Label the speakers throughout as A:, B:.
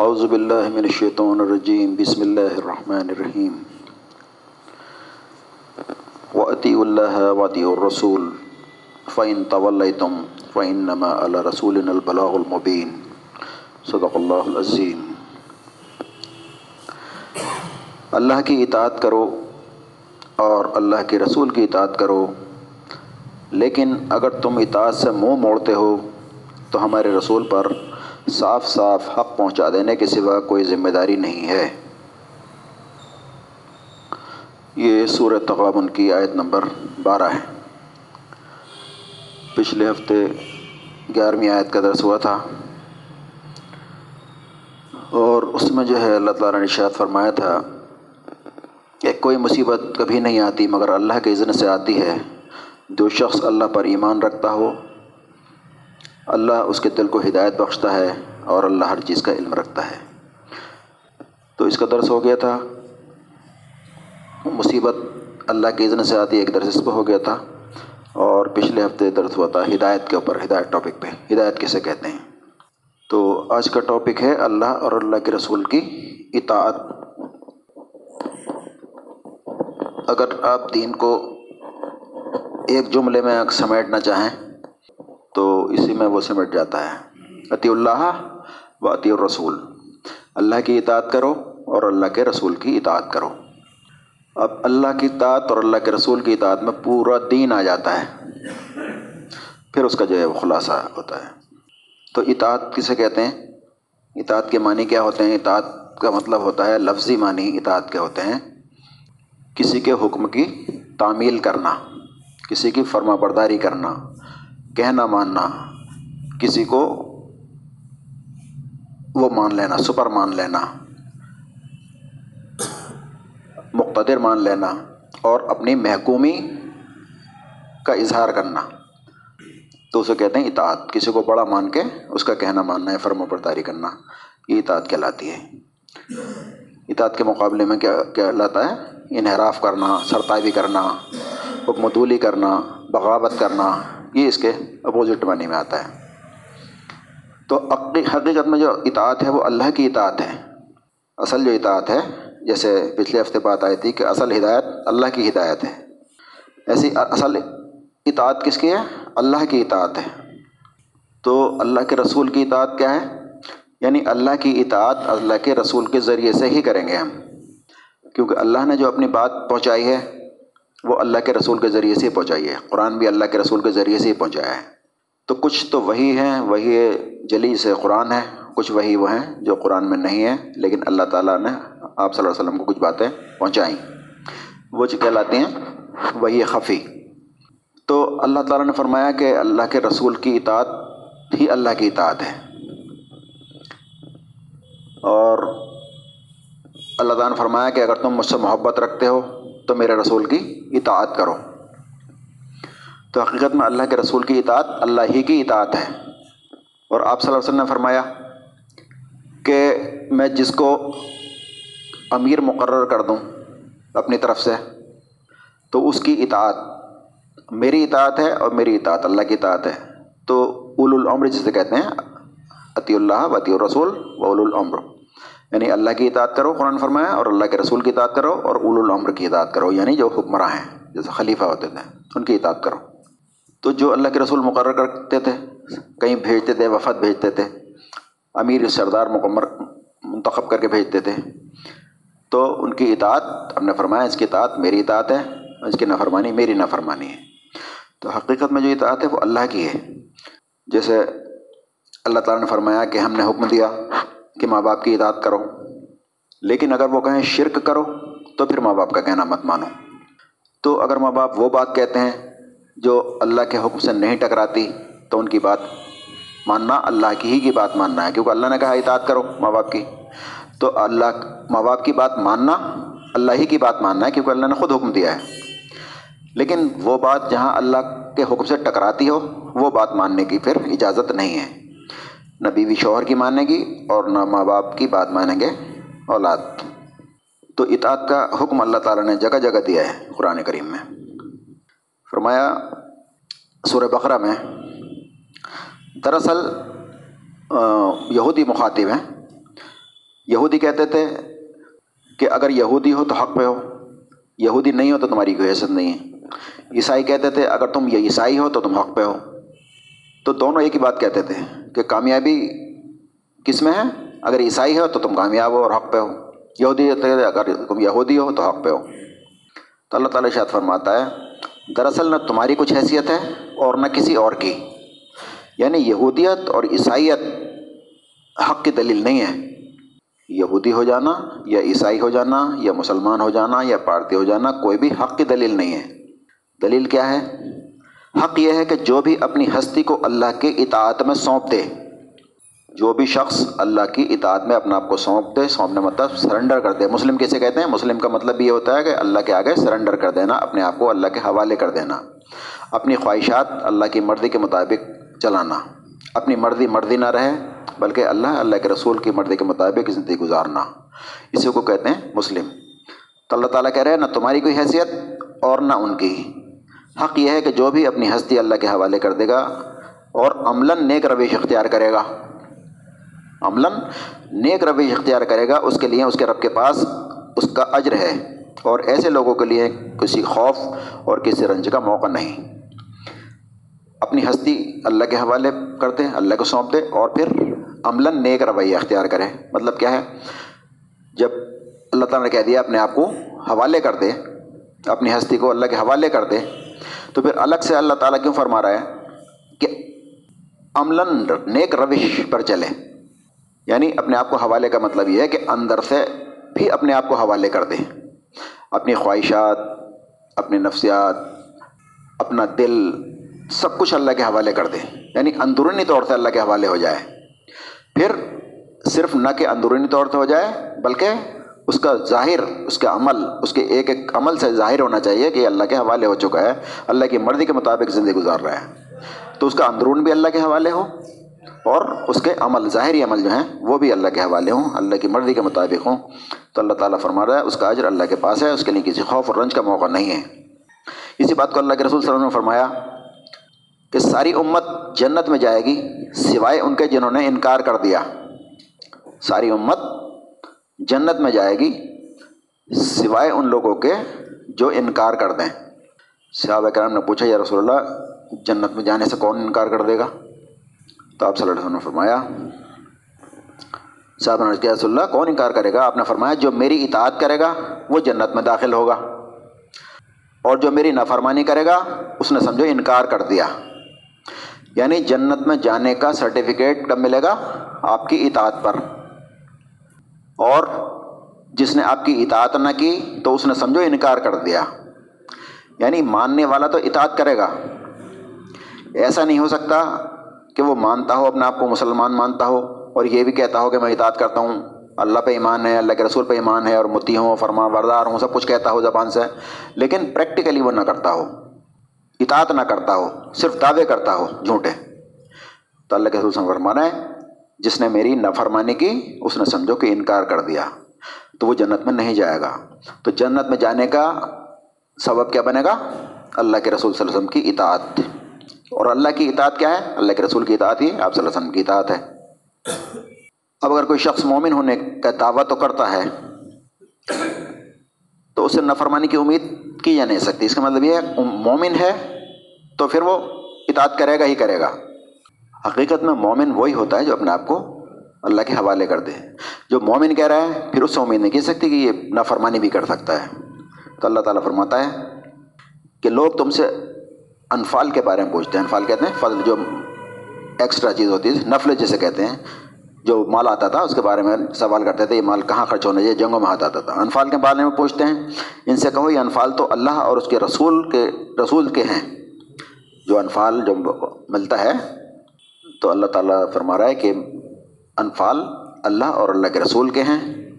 A: اعوذ باللہ من الشیطان الرجیم، بسم اللہ الرحمن الرحیم. وَأَتِيُوا اللَّهَ وَأَتِيُوا الرَّسُولِ فَإِن تَوَلَّيْتُمْ فَإِنَّمَا عَلَى رَسُولِنَا الْبَلَاغُ الْمُبِينُ. صدق اللہ العظیم. اللہ کی اطاعت کرو اور اللہ کے رسول کی اطاعت کرو، لیکن اگر تم اطاعت سے منہ مو موڑتے ہو تو ہمارے رسول پر صاف صاف حق پہنچا دینے کے سوا کوئی ذمہ داری نہیں ہے۔ یہ سورہ تغابن کی آیت نمبر بارہ ہے۔ پچھلے ہفتے گیارہویں آیت کا درس ہوا تھا۔ اور اس میں جو ہے اللہ تعالیٰ نے شاید فرمایا تھا کہ کوئی مصیبت کبھی نہیں آتی مگر اللہ کے اذن سے آتی ہے۔ جو شخص اللہ پر ایمان رکھتا ہو اللہ اس کے دل کو ہدایت بخشتا ہے اور اللہ ہر چیز کا علم رکھتا ہے۔ تو اس کا درس ہو گیا تھا۔ مصیبت اللہ کے اذن سے آتی ایک درس اس پہ ہو گیا تھا۔ اور پچھلے ہفتے درس ہوا تھا ہدایت کے اوپر، ہدایت ٹاپک پہ۔ ہدایت کیسے کہتے ہیں؟ تو آج کا ٹاپک ہے اللہ اور اللہ کے رسول کی اطاعت۔ اگر آپ دین کو ایک جملے میں سمیٹنا چاہیں تو اسی میں وہ سمٹ جاتا ہے۔ عطی اللہ و عطی الرسول۔ اللہ کی اطاعت کرو اور اللہ کے رسول کی اطاعت کرو۔ اب اللہ کی اطاعت اور اللہ کے رسول کی اطاعت میں پورا دین آ جاتا ہے۔ پھر اس کا جو ہے وہ خلاصہ ہوتا ہے۔ تو اطاعت کسے کہتے ہیں؟ اطاعت کے معنی کیا ہوتے ہیں؟ اطاعت کا مطلب ہوتا ہے لفظی معنی اطاعت کے ہوتے ہیں۔ کسی کے حکم کی تعمیل کرنا، کسی کی فرما برداری کرنا۔ کہنا ماننا، کسی کو وہ مان لینا، سپر مان لینا، مقتدر مان لینا، اور اپنی محکومی کا اظہار کرنا۔ تو اسے کہتے ہیں اطاعت۔ کسی کو بڑا مان کے اس کا کہنا ماننا ہے، فرم و برداری کرنا، یہ اطاعت کہلاتی ہے۔ اطاعت کے مقابلے میں کیا کہلاتا ہے؟ انحراف کرنا، سرتابی کرنا حکمتولی کرنا، بغاوت کرنا۔ یہ اس کے اپوزٹ معنی میں آتا ہے۔ تو حقیقت میں جو اطاعت ہے وہ اللہ کی اطاعت ہے۔ اصل جو اطاعت ہے، جیسے پچھلے ہفتے بات آئی تھی کہ اصل ہدایت اللہ کی ہدایت ہے۔ ایسی اصل اطاعت کس کی ہے؟ اللہ کی اطاعت ہے۔ تو اللہ کے رسول کی اطاعت کیا ہے؟ یعنی اللہ کی اطاعت اللہ کے رسول کے ذریعے سے ہی کریں گے ہم۔ کیونکہ اللہ نے جو اپنی بات پہنچائی ہے وہ اللہ کے رسول کے ذریعے سے ہی پہنچائی ہے۔ قرآن بھی اللہ کے رسول کے ذریعے سے ہی پہنچایا ہے۔ تو کچھ تو وہی ہیں، وہی جلی سے قرآن ہے، کچھ وہی وہ ہیں جو قرآن میں نہیں ہیں، لیکن اللہ تعالیٰ نے آپ صلی اللہ علیہ وسلم کو کچھ باتیں پہنچائیں۔ وہ جو کہلاتی ہیں، وہی خفی۔ تو اللہ تعالیٰ نے فرمایا کہ اللہ کے رسول کی اطاعت ہی اللہ کی اطاعت ہے۔ اور اللہ تعالیٰ نے فرمایا کہ اگر تم مجھ سے محبت رکھتے ہو تو میرے رسول کی اطاعت کرو۔ تو حقیقت میں اللہ کے رسول کی اطاعت اللہ ہی کی اطاعت ہے۔ اور آپ صلی اللہ علیہ وسلم نے فرمایا کہ میں جس کو امیر مقرر کر دوں اپنی طرف سے، تو اس کی اطاعت میری اطاعت ہے اور میری اطاعت اللہ کی اطاعت ہے۔ تو اول العمر جسے کہتے ہیں عطی اللہ و عطی الرسول و اول العمر یعنی اللہ کی اطاعت کرو، قرآن فرمایا، اور اللہ کے رسول کی اطاعت کرو، اور اول العمر کی اطاعت کرو یعنی جو حکمراں ہیں، جیسے خلیفہ ہوتے تھے، ان کی اطاعت کرو۔ تو جو اللہ کے رسول مقرر کرتے تھے، کہیں بھیجتے تھے، وفد بھیجتے تھے، امیر سردار مکمر منتخب کر کے بھیجتے تھے، تو ان کی اطاعت، ہم نے فرمایا، اس کی اطاعت میری اطاعت ہے اس کی نافرمانی میری نافرمانی ہے۔ تو حقیقت میں جو اطاعت ہے، وہ اللہ کی ہے۔ جیسے اللہ تعالیٰ نے فرمایا کہ ہم نے حکم دیا کہ ماں باپ کی اطاعت کرو۔ لیکن اگر وہ کہیں شرک کرو، تو پھر ماں باپ کا کہنا مت مانو۔ تو اگر ماں باپ وہ بات کہتے ہیں جو اللہ کے حکم سے نہیں ٹکراتی، تو ان کی بات ماننا اللہ کی ہی کی بات ماننا ہے، کیونکہ اللہ نے کہا اطاعت کرو ماں باپ کی۔ تو اللہ، ماں باپ کی بات ماننا اللہ ہی کی بات ماننا ہے، کیونکہ اللہ نے خود حکم دیا ہے۔ لیکن وہ بات جہاں اللہ کے حکم سے ٹکراتی ہو، وہ بات ماننے کی پھر اجازت نہیں ہے۔ نہ بیوی شوہر کی ماننے گی اور نہ ماں باپ کی بات مانیں گے اولاد۔ تو اطاعت کا حکم اللہ تعالیٰ نے جگہ جگہ دیا ہے قرآن کریم میں۔ فرمایا سورہ بقرہ میں، دراصل یہودی مخاطب ہیں۔ یہودی کہتے تھے کہ اگر یہودی ہو تو حق پہ ہو، یہودی نہیں ہو تو تمہاری کوئی حیثیت نہیں ہے۔ عیسائی کہتے تھے اگر تم یہ عیسائی ہو تو تم حق پہ ہو۔ تو دونوں ایک ہی بات کہتے تھے کہ کامیابی کس میں ہے؟ اگر عیسائی ہو تو تم کامیاب ہو اور حق پہ ہو۔ یہودی کہتے تھے اگر تم یہودی ہو تو حق پہ ہو۔ تو اللہ تعالیٰ شاید فرماتا ہے، دراصل نہ تمہاری کچھ حیثیت ہے اور نہ کسی اور کی۔ یعنی یہودیت اور عیسائیت حق کی دلیل نہیں ہے۔ یہودی ہو جانا یا عیسائی ہو جانا یا مسلمان ہو جانا یا پارتی ہو جانا، کوئی بھی حق کی دلیل نہیں ہے۔ دلیل کیا ہے؟ حق یہ ہے کہ جو بھی اپنی ہستی کو اللہ کے اطاعت میں سونپ دے، جو بھی شخص اللہ کی اطاعت میں اپنا آپ کو سونپ دے، سونپنے مطلب سرنڈر کر دے۔ مسلم کیسے کہتے ہیں؟ مسلم کا مطلب یہ ہوتا ہے کہ اللہ کے آگے سرنڈر کر دینا، اپنے آپ کو اللہ کے حوالے کر دینا۔ اپنی خواہشات اللہ کی مرضی کے مطابق چلانا۔ اپنی مرضی مرضی نہ رہے، بلکہ اللہ اللہ کے رسول کی مرضی کے مطابق زندگی گزارنا۔ اسی کو کہتے ہیں مسلم۔ تو اللہ تعالیٰ کہہ رہے ہیں، نہ تمہاری کوئی حیثیت اور نہ ان کی۔ حق یہ ہے کہ جو بھی اپنی ہستی اللہ کے حوالے کر دے گا اور عملاً نیک رویش اختیار کرے گا۔ عملاً نیک رویش اختیار کرے گا، اس کے لیے اس کے رب کے پاس اس کا اجر ہے۔ اور ایسے لوگوں کے لیے کسی خوف اور کسی رنج کا موقع نہیں۔ اپنی ہستی اللہ کے حوالے کر دے اللہ کو سونپ دے اور پھر عملاً نیک رویہ اختیار کرے مطلب کیا ہے؟ جب اللہ تعالیٰ نے کہہ دیا، اپنے آپ کو حوالے کر دے، اپنی ہستی کو اللہ کے حوالے کر دے تو پھر الگ سے اللہ تعالیٰ کیوں فرما رہا ہے کہ عملاً نیک روش پر چلے؟ یعنی اپنے آپ کو حوالے کا مطلب یہ ہے کہ اندر سے بھی اپنے آپ کو حوالے کر دے اپنی خواہشات، اپنی نفسیات، اپنا دل، سب کچھ اللہ کے حوالے کر دے یعنی اندرونی طور سے اللہ کے حوالے ہو جائے۔ پھر صرف نہ کہ اندرونی طور سے ہو جائے، بلکہ اس کا ظاہر، اس کا عمل، اس کے ایک ایک عمل سے ظاہر ہونا چاہیے کہ اللہ کے حوالے ہو چکا ہے، اللہ کی مرضی کے مطابق زندگی گزار رہا ہے۔ تو اس کا اندرون بھی اللہ کے حوالے ہو اور اس کے عمل، ظاہری عمل جو ہیں، وہ بھی اللہ کے حوالے ہوں، اللہ کی مرضی کے مطابق ہوں۔ تو اللہ تعالیٰ فرما رہا ہے، اس کا اجر اللہ کے پاس ہے، اس کے لیے کسی خوف اور رنج کا موقع نہیں ہے۔ اسی بات کو اللہ کے رسول صلی اللہ علیہ وسلم نے فرمایا کہ ساری امت جنت میں جائے گی سوائے ان کے جنہوں نے انکار کر دیا۔ ساری امت جنت میں جائے گی سوائے ان لوگوں کے جو انکار کر دیں۔ صحابہ کرام نے پوچھا، یا رسول اللہ، جنت میں جانے سے کون انکار کر دے گا؟ تو آپ صلی اللہ علیہ وسلم نے فرمایا صاحب نے رسول اللہ، کون انکار کرے گا؟ آپ نے فرمایا، جو میری اطاعت کرے گا، وہ جنت میں داخل ہوگا۔ اور جو میری نافرمانی کرے گا، اس نے سمجھو انکار کر دیا۔ یعنی جنت میں جانے کا سرٹیفکیٹ کب ملے گا؟ آپ کی اطاعت پر۔ اور جس نے آپ کی اطاعت نہ کی تو اس نے سمجھو انکار کر دیا۔ یعنی ماننے والا تو اطاعت کرے گا۔ ایسا نہیں ہو سکتا کہ وہ مانتا ہو، اپنے آپ کو مسلمان مانتا ہو اور یہ بھی کہتا ہو کہ میں اطاعت کرتا ہوں۔ اللہ پہ ایمان ہے، اللہ کے رسول پہ ایمان ہے اور متی ہوں، فرما بردار ہوں، سب کچھ کہتا ہو زبان سے۔ لیکن پریکٹیکلی وہ نہ کرتا ہو۔ اطاعت نہ کرتا ہو، صرف دعوے کرتا ہو جھوٹے۔ تو اللہ کے رسول فرمانا ہے جس نے میری نفرمانی کی، اس نے سمجھو کہ انکار کر دیا۔ تو وہ جنت میں نہیں جائے گا۔ تو جنت میں جانے کا سبب کیا بنے گا؟ اللہ کے رسول صلی اللہ علیہ وسلم کی اطاعت۔ اور اللہ کی اطاعت کیا ہے؟ اللہ کے رسول کی اطاعت ہی آپ صلی اللہ علیہ وسلم کی اطاعت ہے۔ اب اگر کوئی شخص مومن ہونے کا دعویٰ تو کرتا ہے، تو اسے نفرمانی کی امید کی جا نہیں سکتی۔ اس کا مطلب یہ ہے، مومن ہے تو پھر وہ اطاعت کرے گا ہی کرے گا۔ حقیقت میں مومن وہی ہوتا ہے جو اپنے آپ کو اللہ کے حوالے کر دے۔ جو مومن کہہ رہا ہے، پھر اس سے امید نہیں کی سکتی کہ یہ نافرمانی بھی کر سکتا ہے۔ تو اللہ تعالیٰ فرماتا ہے کہ لوگ تم سے انفال کے بارے میں پوچھتے ہیں۔ انفال کہتے ہیں فضل، جو ایکسٹرا چیز ہوتی ہے، نفل جسے کہتے ہیں، جو مال آتا تھا، اس کے بارے میں سوال کرتے تھے، یہ مال کہاں خرچ ہونا چاہیے؟ جنگوں میں ہاتھ آتا تھا۔ انفال کے بارے میں پوچھتے ہیں۔ ان سے کہو، یہ انفال تو اللہ اور اس کے رسول کے رسول کے ہیں۔ جو انفال جو ملتا ہے تو اللہ تعالیٰ فرما رہا ہے کہ انفال اللہ اور اللہ کے رسول کے ہیں۔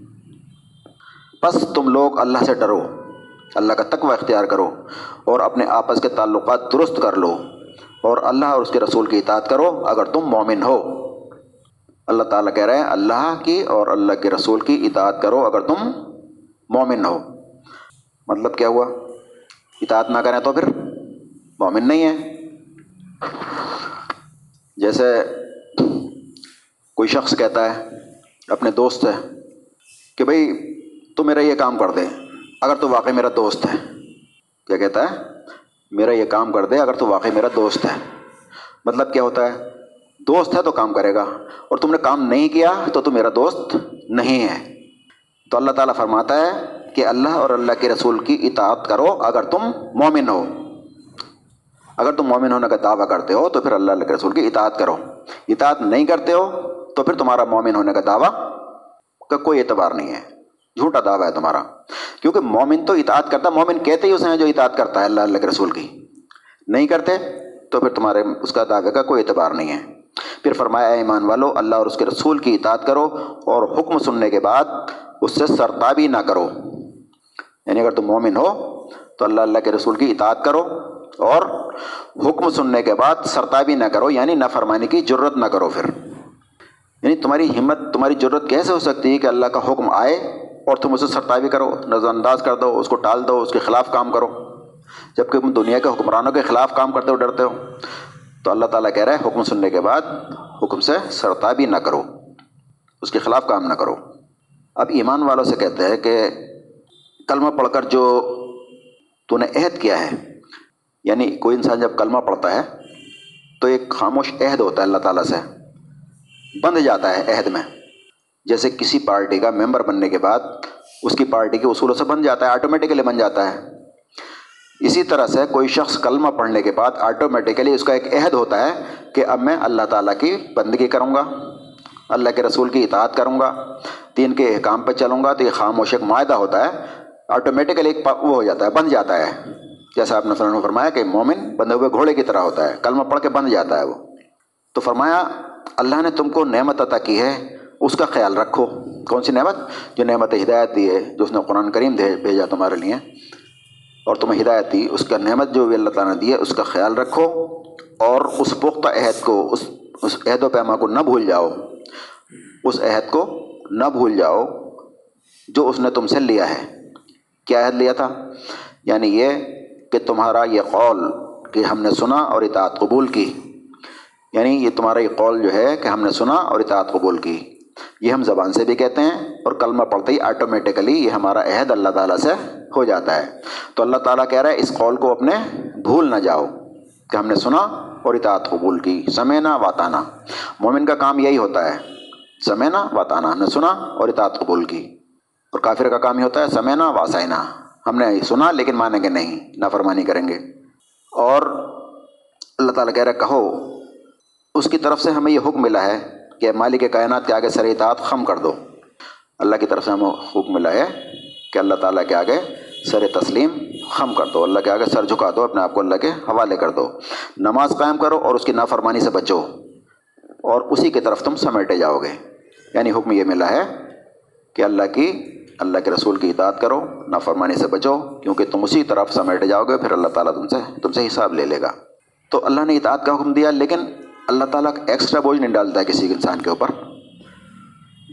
A: بس تم لوگ اللہ سے ڈرو، اللہ کا تقوی اختیار کرو اور اپنے آپس کے تعلقات درست کر لو اور اللہ اور اس کے رسول کی اطاعت کرو اگر تم مومن ہو۔ اللہ تعالیٰ کہہ رہے ہیں اللہ کی اور اللہ کے رسول کی اطاعت کرو اگر تم مومن ہو۔ مطلب کیا ہوا؟ اطاعت نہ کریں تو پھر مومن نہیں ہے۔ جیسے کوئی شخص کہتا ہے، اپنے دوست سے کہ بھائی تو میرا یہ کام کر دے، اگر تو واقعی میرا دوست ہے۔ کیا کہتا ہے؟ میرا یہ کام کر دے، اگر تو واقعی میرا دوست ہے۔ مطلب کیا ہوتا ہے؟ دوست ہے تو کام کرے گا، اور تم نے کام نہیں کیا تو تو میرا دوست نہیں ہے۔ تو اللہ تعالیٰ فرماتا ہے کہ اللہ اور اللہ کے رسول کی اطاعت کرو اگر تم مومن ہو۔ اگر تم مومن ہونے کا دعویٰ کرتے ہو تو پھر اللہ اللہ کے رسول کی اطاعت کرو۔ اطاعت نہیں کرتے ہو تو پھر تمہارا مومن ہونے کا دعویٰ کا کوئی اعتبار نہیں ہے۔ جھوٹا دعویٰ ہے تمہارا۔ کیونکہ مومن تو اطاعت کرتا مومن کہتے ہی اسے ہیں جو اطاعت کرتا ہے اللہ اللہ کے رسول کی۔ نہیں کرتے تو پھر تمہارے اس کا دعوے کا کوئی اعتبار نہیں ہے۔ پھر فرمایا ایمان والو، اللہ اور اس کے رسول کی اطاعت کرو اور حکم سننے کے بعد اس سے سرتابی نہ کرو۔ یعنی اگر تم مومن ہو تو اللہ اللہ کے رسول کی اطاعت کرو۔ اور حکم سننے کے بعد سرتابی نہ کرو یعنی نہ فرمانے کی ضرورت نہ کرو پھر۔ یعنی تمہاری ہمت، تمہاری ضرورت کیسے ہو سکتی ہے کہ اللہ کا حکم آئے اور تم اسے سرتابی کرو نظر انداز کر دو، اس کو ٹال دو، اس کے خلاف کام کرو۔ جبکہ تم دنیا کے حکمرانوں کے خلاف کام کرتے ہو، ڈرتے ہو۔ تو اللہ تعالیٰ کہہ رہا ہے، حکم سننے کے بعد حکم سے سرتابی نہ کرو، اس کے خلاف کام نہ کرو۔ اب ایمان والوں سے کہتے ہیں کہ کلمہ پڑھ کر جو تو نے عہد کیا ہے یعنی کوئی انسان جب کلمہ پڑھتا ہے تو ایک خاموش عہد ہوتا ہے اللہ تعالیٰ سے، بند جاتا ہے عہد میں۔ جیسے کسی پارٹی کا ممبر بننے کے بعد اس کی پارٹی کے اصولوں سے بن جاتا ہے آٹومیٹیکلی بن جاتا ہے۔ اسی طرح سے کوئی شخص کلمہ پڑھنے کے بعد آٹومیٹیکلی اس کا ایک عہد ہوتا ہے کہ اب میں اللہ تعالیٰ کی بندگی کروں گا، اللہ کے رسول کی اطاعت کروں گا، دین کے احکام پہ چلوں گا، تو یہ خاموش ایک معاہدہ ہوتا ہے آٹومیٹیکلی ایک وہ ہو جاتا ہے، بن جاتا ہے۔ جیسا آپ نے فرمایا کہ مومن بندے ہوئے گھوڑے کی طرح ہوتا ہے، کلمہ پڑھ کے بن جاتا ہے وہ۔ تو فرمایا، اللہ نے تم کو نعمت عطا کی ہے، اس کا خیال رکھو۔ کون سی نعمت؟ جو نعمت ہدایت دی ہے، جو اس نے قرآن کریم دے بھیجا تمہارے لیے۔ اور تمہیں ہدایت دی، اس کا نعمت جو بھی اللہ تعالیٰ نے دی ہے، اس کا خیال رکھو۔ اور اس پختہ عہد کو، اس اس عہد و پیما کو نہ بھول جاؤ۔ اس عہد کو نہ بھول جاؤ جو اس نے تم سے لیا ہے۔ کیا عہد لیا تھا؟ یعنی یہ کہ تمہارا یہ قول کہ ہم نے سنا اور اطاعت قبول کی۔ یعنی یہ تمہارا یہ قول جو ہے کہ ہم نے سنا اور اطاعت قبول کی۔ یہ ہم زبان سے بھی کہتے ہیں اور کلمہ پڑھتے ہی آٹومیٹیکلی یہ ہمارا عہد اللہ تعالیٰ سے ہو جاتا ہے۔ تو اللہ تعالیٰ کہہ رہا ہے، اس قول کو اپنے بھول نہ جاؤ کہ ہم نے سنا اور اطاعت قبول کی۔ سمینا واتانا۔ مومن کا کام یہی ہوتا ہے، سمینا واتانا۔ ہم نے سنا اور اطاعت قبول کی۔ اور کافر کا کام یہ ہوتا ہے، سمینا واسائنا ہم نے سنا لیکن مانیں گے نہیں، نافرمانی کریں گے۔ اور اللہ تعالیٰ کہہ رہا کہو، اس کی طرف سے ہمیں یہ حکم ملا ہے کہ مالک کائنات کے آگے سر اطاعت خم کر دو۔ اللہ کی طرف سے ہمیں حکم ملا ہے کہ اللہ تعالیٰ کے آگے سر تسلیم خم کر دو۔ اللہ کے آگے سر جھکا دو، اپنے آپ کو اللہ کے حوالے کر دو۔ نماز قائم کرو اور اس کی نافرمانی سے بچو۔ اور اسی کی طرف تم سمیٹے جاؤ گے۔ یعنی حکم یہ ملا ہے کہ اللہ کی اللہ کے رسول کی اطاعت کرو، نافرمانی سے بچو، کیونکہ تم اسی طرف سمیٹے جاؤ گے، پھر اللہ تعالیٰ تم سے تم سے حساب لے لے گا۔ تو اللہ نے اطاعت کا حکم دیا، لیکن اللہ تعالیٰ ایکسٹرا بوجھ نہیں ڈالتا ہے کسی انسان کے اوپر۔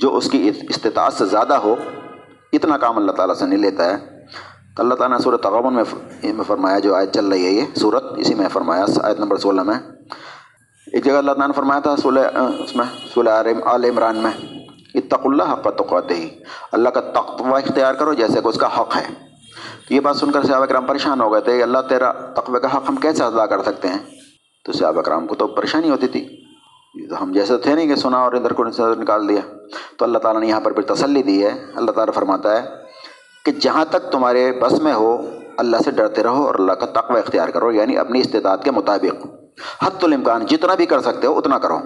A: جو اس کی استطاعت سے زیادہ ہو، اتنا کام اللہ تعالیٰ سے نہیں لیتا ہے۔ تو اللہ تعالیٰ نے صورت تغابن میں فرمایا، جو آیت چل رہی ہے، یہ صورت اسی میں فرمایا، آیت نمبر سولہ میں۔ ایک جگہ اللہ تعالیٰ نے فرمایا تھا، سولہ، اس میں، سولہ عال عمران میں۔ اتق اللہ حق توقعات ہی اللہ کا تقوی اختیار کرو جیسے کہ اس کا حق ہے۔ تو یہ بات سن کر صحابہ کرام پریشان ہو گئے تھے کہ اللہ تیرا تقوی کا حق ہم کیسے ادا کر سکتے ہیں؟ تو صحابہ کرام کو تو پریشانی ہوتی تھی۔ تو ہم جیسے تھے نہیں کہ سنا اور ادھر کو نکال دیا۔ تو اللہ تعالیٰ نے یہاں پر پھر تسلی دی ہے۔ اللہ تعالیٰ فرماتا ہے کہ جہاں تک تمہارے بس میں ہو، اللہ سے ڈرتے رہو اور اللہ کا تقوی اختیار کرو یعنی اپنی استطاعت کے مطابق۔ حت الامکان جتنا بھی کر سکتے ہو، اتنا کرو۔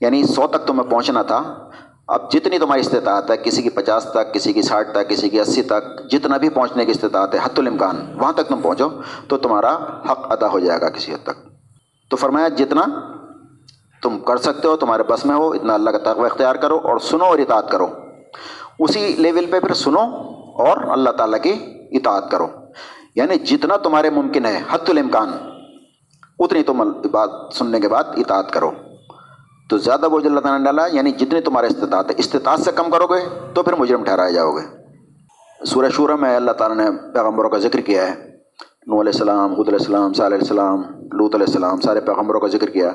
A: یعنی سو تک تمہیں پہنچنا تھا۔ اب جتنی تمہاری استطاعت ہے، کسی کی پچاس تک، کسی کی ساٹھ تک، کسی کی اسی تک، جتنا بھی پہنچنے کی استطاعت ہے حت الامکان، وہاں تک تم پہنچو تو تمہارا حق ادا ہو جائے گا کسی حد تک۔ تو فرمایا، جتنا تم کر سکتے ہو، تمہارے بس میں ہو، اتنا اللہ کا تقوی اختیار کرو اور سنو اور اطاعت کرو۔ اسی لیول پہ پھر سنو اور اللہ تعالیٰ کی اطاعت کرو۔ یعنی جتنا تمہارے ممکن ہے حت الامکان، اتنی تم بات سننے کے بعد اطاعت کرو۔ تو زیادہ بوجھ اللہ تعالیٰ نے ڈالا یعنی جتنی تمہارے استطاعت ہے استطاعت سے کم کرو گے تو پھر مجرم ٹھہرائے جاؤ گے۔ سورہ شورہ میں اللہ تعالیٰ نے پیغمبروں کا ذکر کیا ہے۔ نو علیہ السلام خود علیہ السلام صلی علیہ السلام لوت علیہ السلام، سارے پیغمبروں کا ذکر کیا۔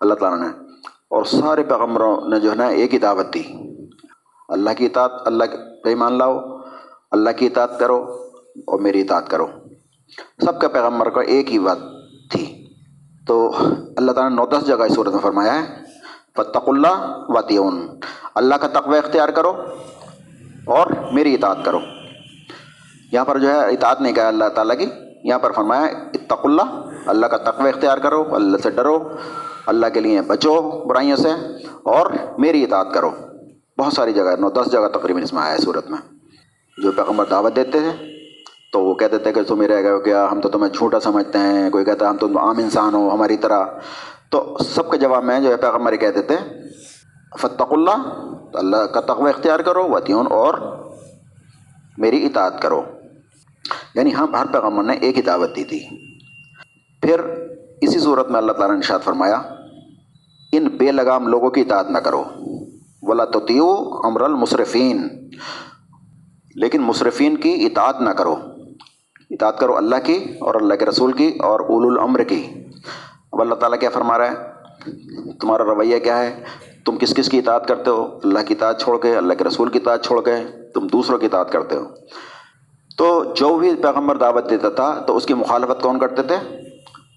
A: اللہ تعالیٰ نے، اور سارے پیغمبروں نے جو ہے نا، ایک ہی دعوت دی۔ اللہ کی اطاعت، اللہ ایمان لاؤ، اللہ کی اطاعت کرو، اور میری اطاعت کرو۔ سب کا پیغمبر کا ایک ہی بات تھی۔ تو اللہ تعالیٰ نے نو دس جگہ اس صورت میں فرمایا ہے۔ فتق اللہ واتیون اللہ کا تقوی اختیار کرو اور میری اطاعت کرو۔ یہاں پر جو ہے اطاعت نہیں کہا اللہ تعالیٰ کی، یہاں پر فرمایا اتق اللہ اللہ کا تقوی اختیار کرو، اللہ سے ڈرو، اللہ کے لیے بچو برائیوں سے اور میری اطاعت کرو۔ بہت ساری جگہ، نو دس جگہ تقریباً اس میں آیا ہے صورت میں۔ جو پیغمبر دعوت دیتے ہیں تو وہ کہتے تھے کہ تم رہ گئے ہو کیا ہم تو تمہیں جھوٹا سمجھتے ہیں، کوئی کہتا ہے ہم تو عام انسان ہو، ہماری طرح۔ تو سب کے جواب میں جو ہے پیغمبر کہتے تھے فتق اللہ، تو اللہ کا تقوی اختیار کرو وطیون اور میری اطاعت کرو۔ یعنی ہم ہر پیغمبر نے ایک ہی دعوت دی تھی۔ پھر اسی صورت میں اللہ تعالیٰ نے نشاد فرمایا، ان بے لگام لوگوں کی اطاعت نہ کرو۔ ولا توتیو امر المصرفین لیکن مصرفین کی اطاعت نہ کرو۔ اطاعت کرو اللہ کی اور اللہ کے رسول کی اور اول العمر کی۔ اب اللہ تعالیٰ کیا فرما رہا ہے؟ تمہارا رویہ کیا ہے؟ تم کس کس کی اطاعت کرتے ہو؟ اللہ کی اطاعت چھوڑ کے، اللہ کے رسول کی اطاعت چھوڑ کے تم دوسروں کی اطاعت کرتے ہو۔ تو جو بھی پیغمبر دعوت دیتا تھا، تو اس کی مخالفت کون کرتے تھے؟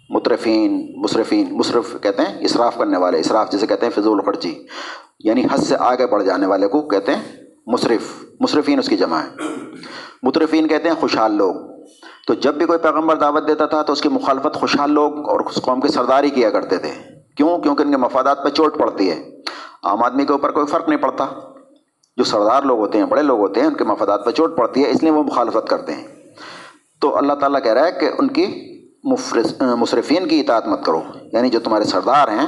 A: مترفین، مصرفین، مصرف کہتے ہیں، اسراف کرنے والے، اسراف جسے کہتے ہیں، فضول خرچی۔ یعنی حد سے آگے بڑھ جانے والے کو کہتے ہیں مصرف، مصرفین اس کی جمع ہے مترفین کہتے ہیں خوشحال لوگ۔ تو جب بھی کوئی پیغمبر دعوت دیتا تھا تو اس کی مخالفت خوشحال لوگ اور اس قوم کی سرداری کیا کرتے تھے۔ کیوں؟ کیونکہ ان کے مفادات پہ چوٹ پڑتی ہے۔ عام آدمی کے اوپر کوئی فرق نہیں پڑتا۔ جو سردار لوگ ہوتے ہیں، بڑے لوگ ہوتے ہیں، ان کے مفادات پہ چوٹ پڑتی ہے، اس لیے وہ مخالفت کرتے ہیں۔ تو اللہ تعالیٰ کہہ رہا ہے کہ ان کی مصرفین کی اطاعت مت کرو۔ یعنی جو تمہارے سردار ہیں،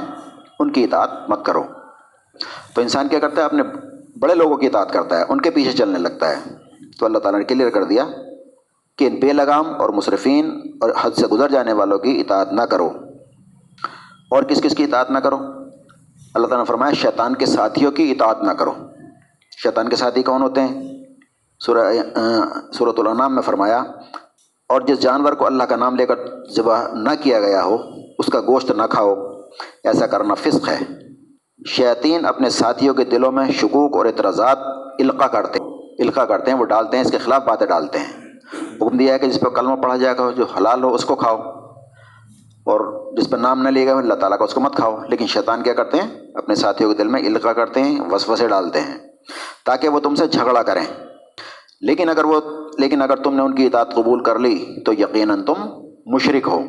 A: ان کی اطاعت مت کرو۔ تو انسان کیا کرتا ہے؟ اپنے بڑے لوگوں کی اطاعت کرتا ہے، ان کے پیچھے چلنے لگتا ہے۔ تو اللہ تعالیٰ نے کلیئر کر دیا۔ کہ ان بے لگام اور مصرفین اور حد سے گزر جانے والوں کی اطاعت نہ کرو۔ اور کس کس کی اطاعت نہ کرو؟ اللہ تعالیٰ نے فرمایا، شیطان کے ساتھیوں کی اطاعت نہ کرو۔ شیطان کے ساتھی کون ہوتے ہیں؟ سورہ صورت الانام میں فرمایا، اور جس جانور کو اللہ کا نام لے کر ذبح نہ کیا گیا ہو، اس کا گوشت نہ کھاؤ۔ ایسا کرنا فسق ہے۔ شیطین اپنے ساتھیوں کے دلوں میں شکوک اور اعتراضات القا کرتے ہیں۔ القا کرتے ہیں، وہ ڈالتے ہیں، اس کے خلاف باتیں ڈالتے ہیں۔ حکم دیا ہے کہ جس پہ کلمہ پڑھا جائے گا، جو حلال ہو، اس کو کھاؤ۔ اور جس پہ نام نہ لیا گیا، اللہ تعالیٰ کا اس کو مت کھاؤ۔ لیکن شیطان کیا کرتے ہیں؟ اپنے ساتھیوں کے دل میں القا کرتے ہیں، وسوسے ڈالتے ہیں، تاکہ وہ تم سے جھگڑا کریں۔ لیکن اگر وہ، لیکن اگر تم نے ان کی اطاعت قبول کر لی، تو یقیناً تم مشرق ہو۔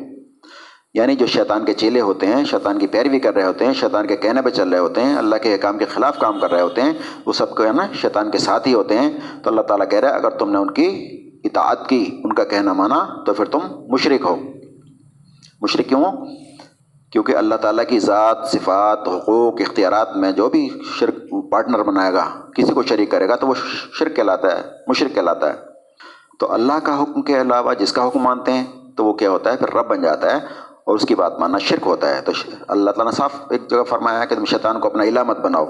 A: یعنی جو شیطان کے چیلے ہوتے ہیں، شیطان کی پیروی کر رہے ہوتے ہیں، شیطان کے کہنے پہ چل رہے ہوتے ہیں، اللہ کے کام کے خلاف کام کر رہے ہوتے ہیں، وہ سب کو ہے نا، شیطان کے ساتھ ہی ہوتے ہیں۔ تو اللہ تعالیٰ کہہ رہا ہے، اگر تم نے ان کی اطاعت کی، ان کا کہنا مانا تو پھر تم مشرق ہو۔ مشرق کیوں؟ کیونکہ اللہ تعالیٰ کی ذات، صفات، حقوق، اختیارات میں جو بھی شرک پارٹنر بنائے گا، کسی کو شریک کرے گا تو وہ شرک کہلاتا ہے مشرق کہلاتا ہے۔ تو اللہ کا حکم کے علاوہ جس کا حکم مانتے ہیں، تو وہ کیا ہوتا ہے؟ پھر رب بن جاتا ہے اور اس کی بات ماننا شرک ہوتا ہے۔ تو اللہ تعالیٰ نے صاف ایک جگہ فرمایا ہے کہ تم شیطان کو اپنا علامت بناؤ۔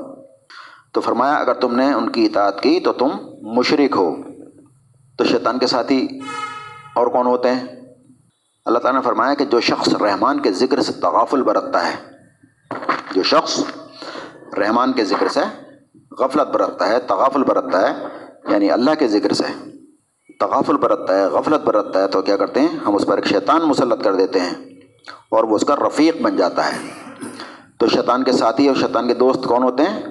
A: تو فرمایا اگر تم نے ان کی اطاعت کی تو تم مشرق ہو۔ تو شیطان کے ساتھی اور کون ہوتے ہیں؟ اللہ تعالیٰ نے فرمایا کہ جو شخص رحمان کے ذکر سے تغافل برتتا ہے، جو شخص رحمان کے ذکر سے غفلت برتتا ہے، تغافل برتتا ہے یعنی اللہ کے ذکر سے تغافل برتتا ہے، غفلت برتتا ہے، تو کیا کرتے ہیں؟ ہم اس پر ایک شیطان مسلط کر دیتے ہیں اور وہ اس کا رفیق بن جاتا ہے۔ تو شیطان کے ساتھی اور شیطان کے دوست کون ہوتے ہیں؟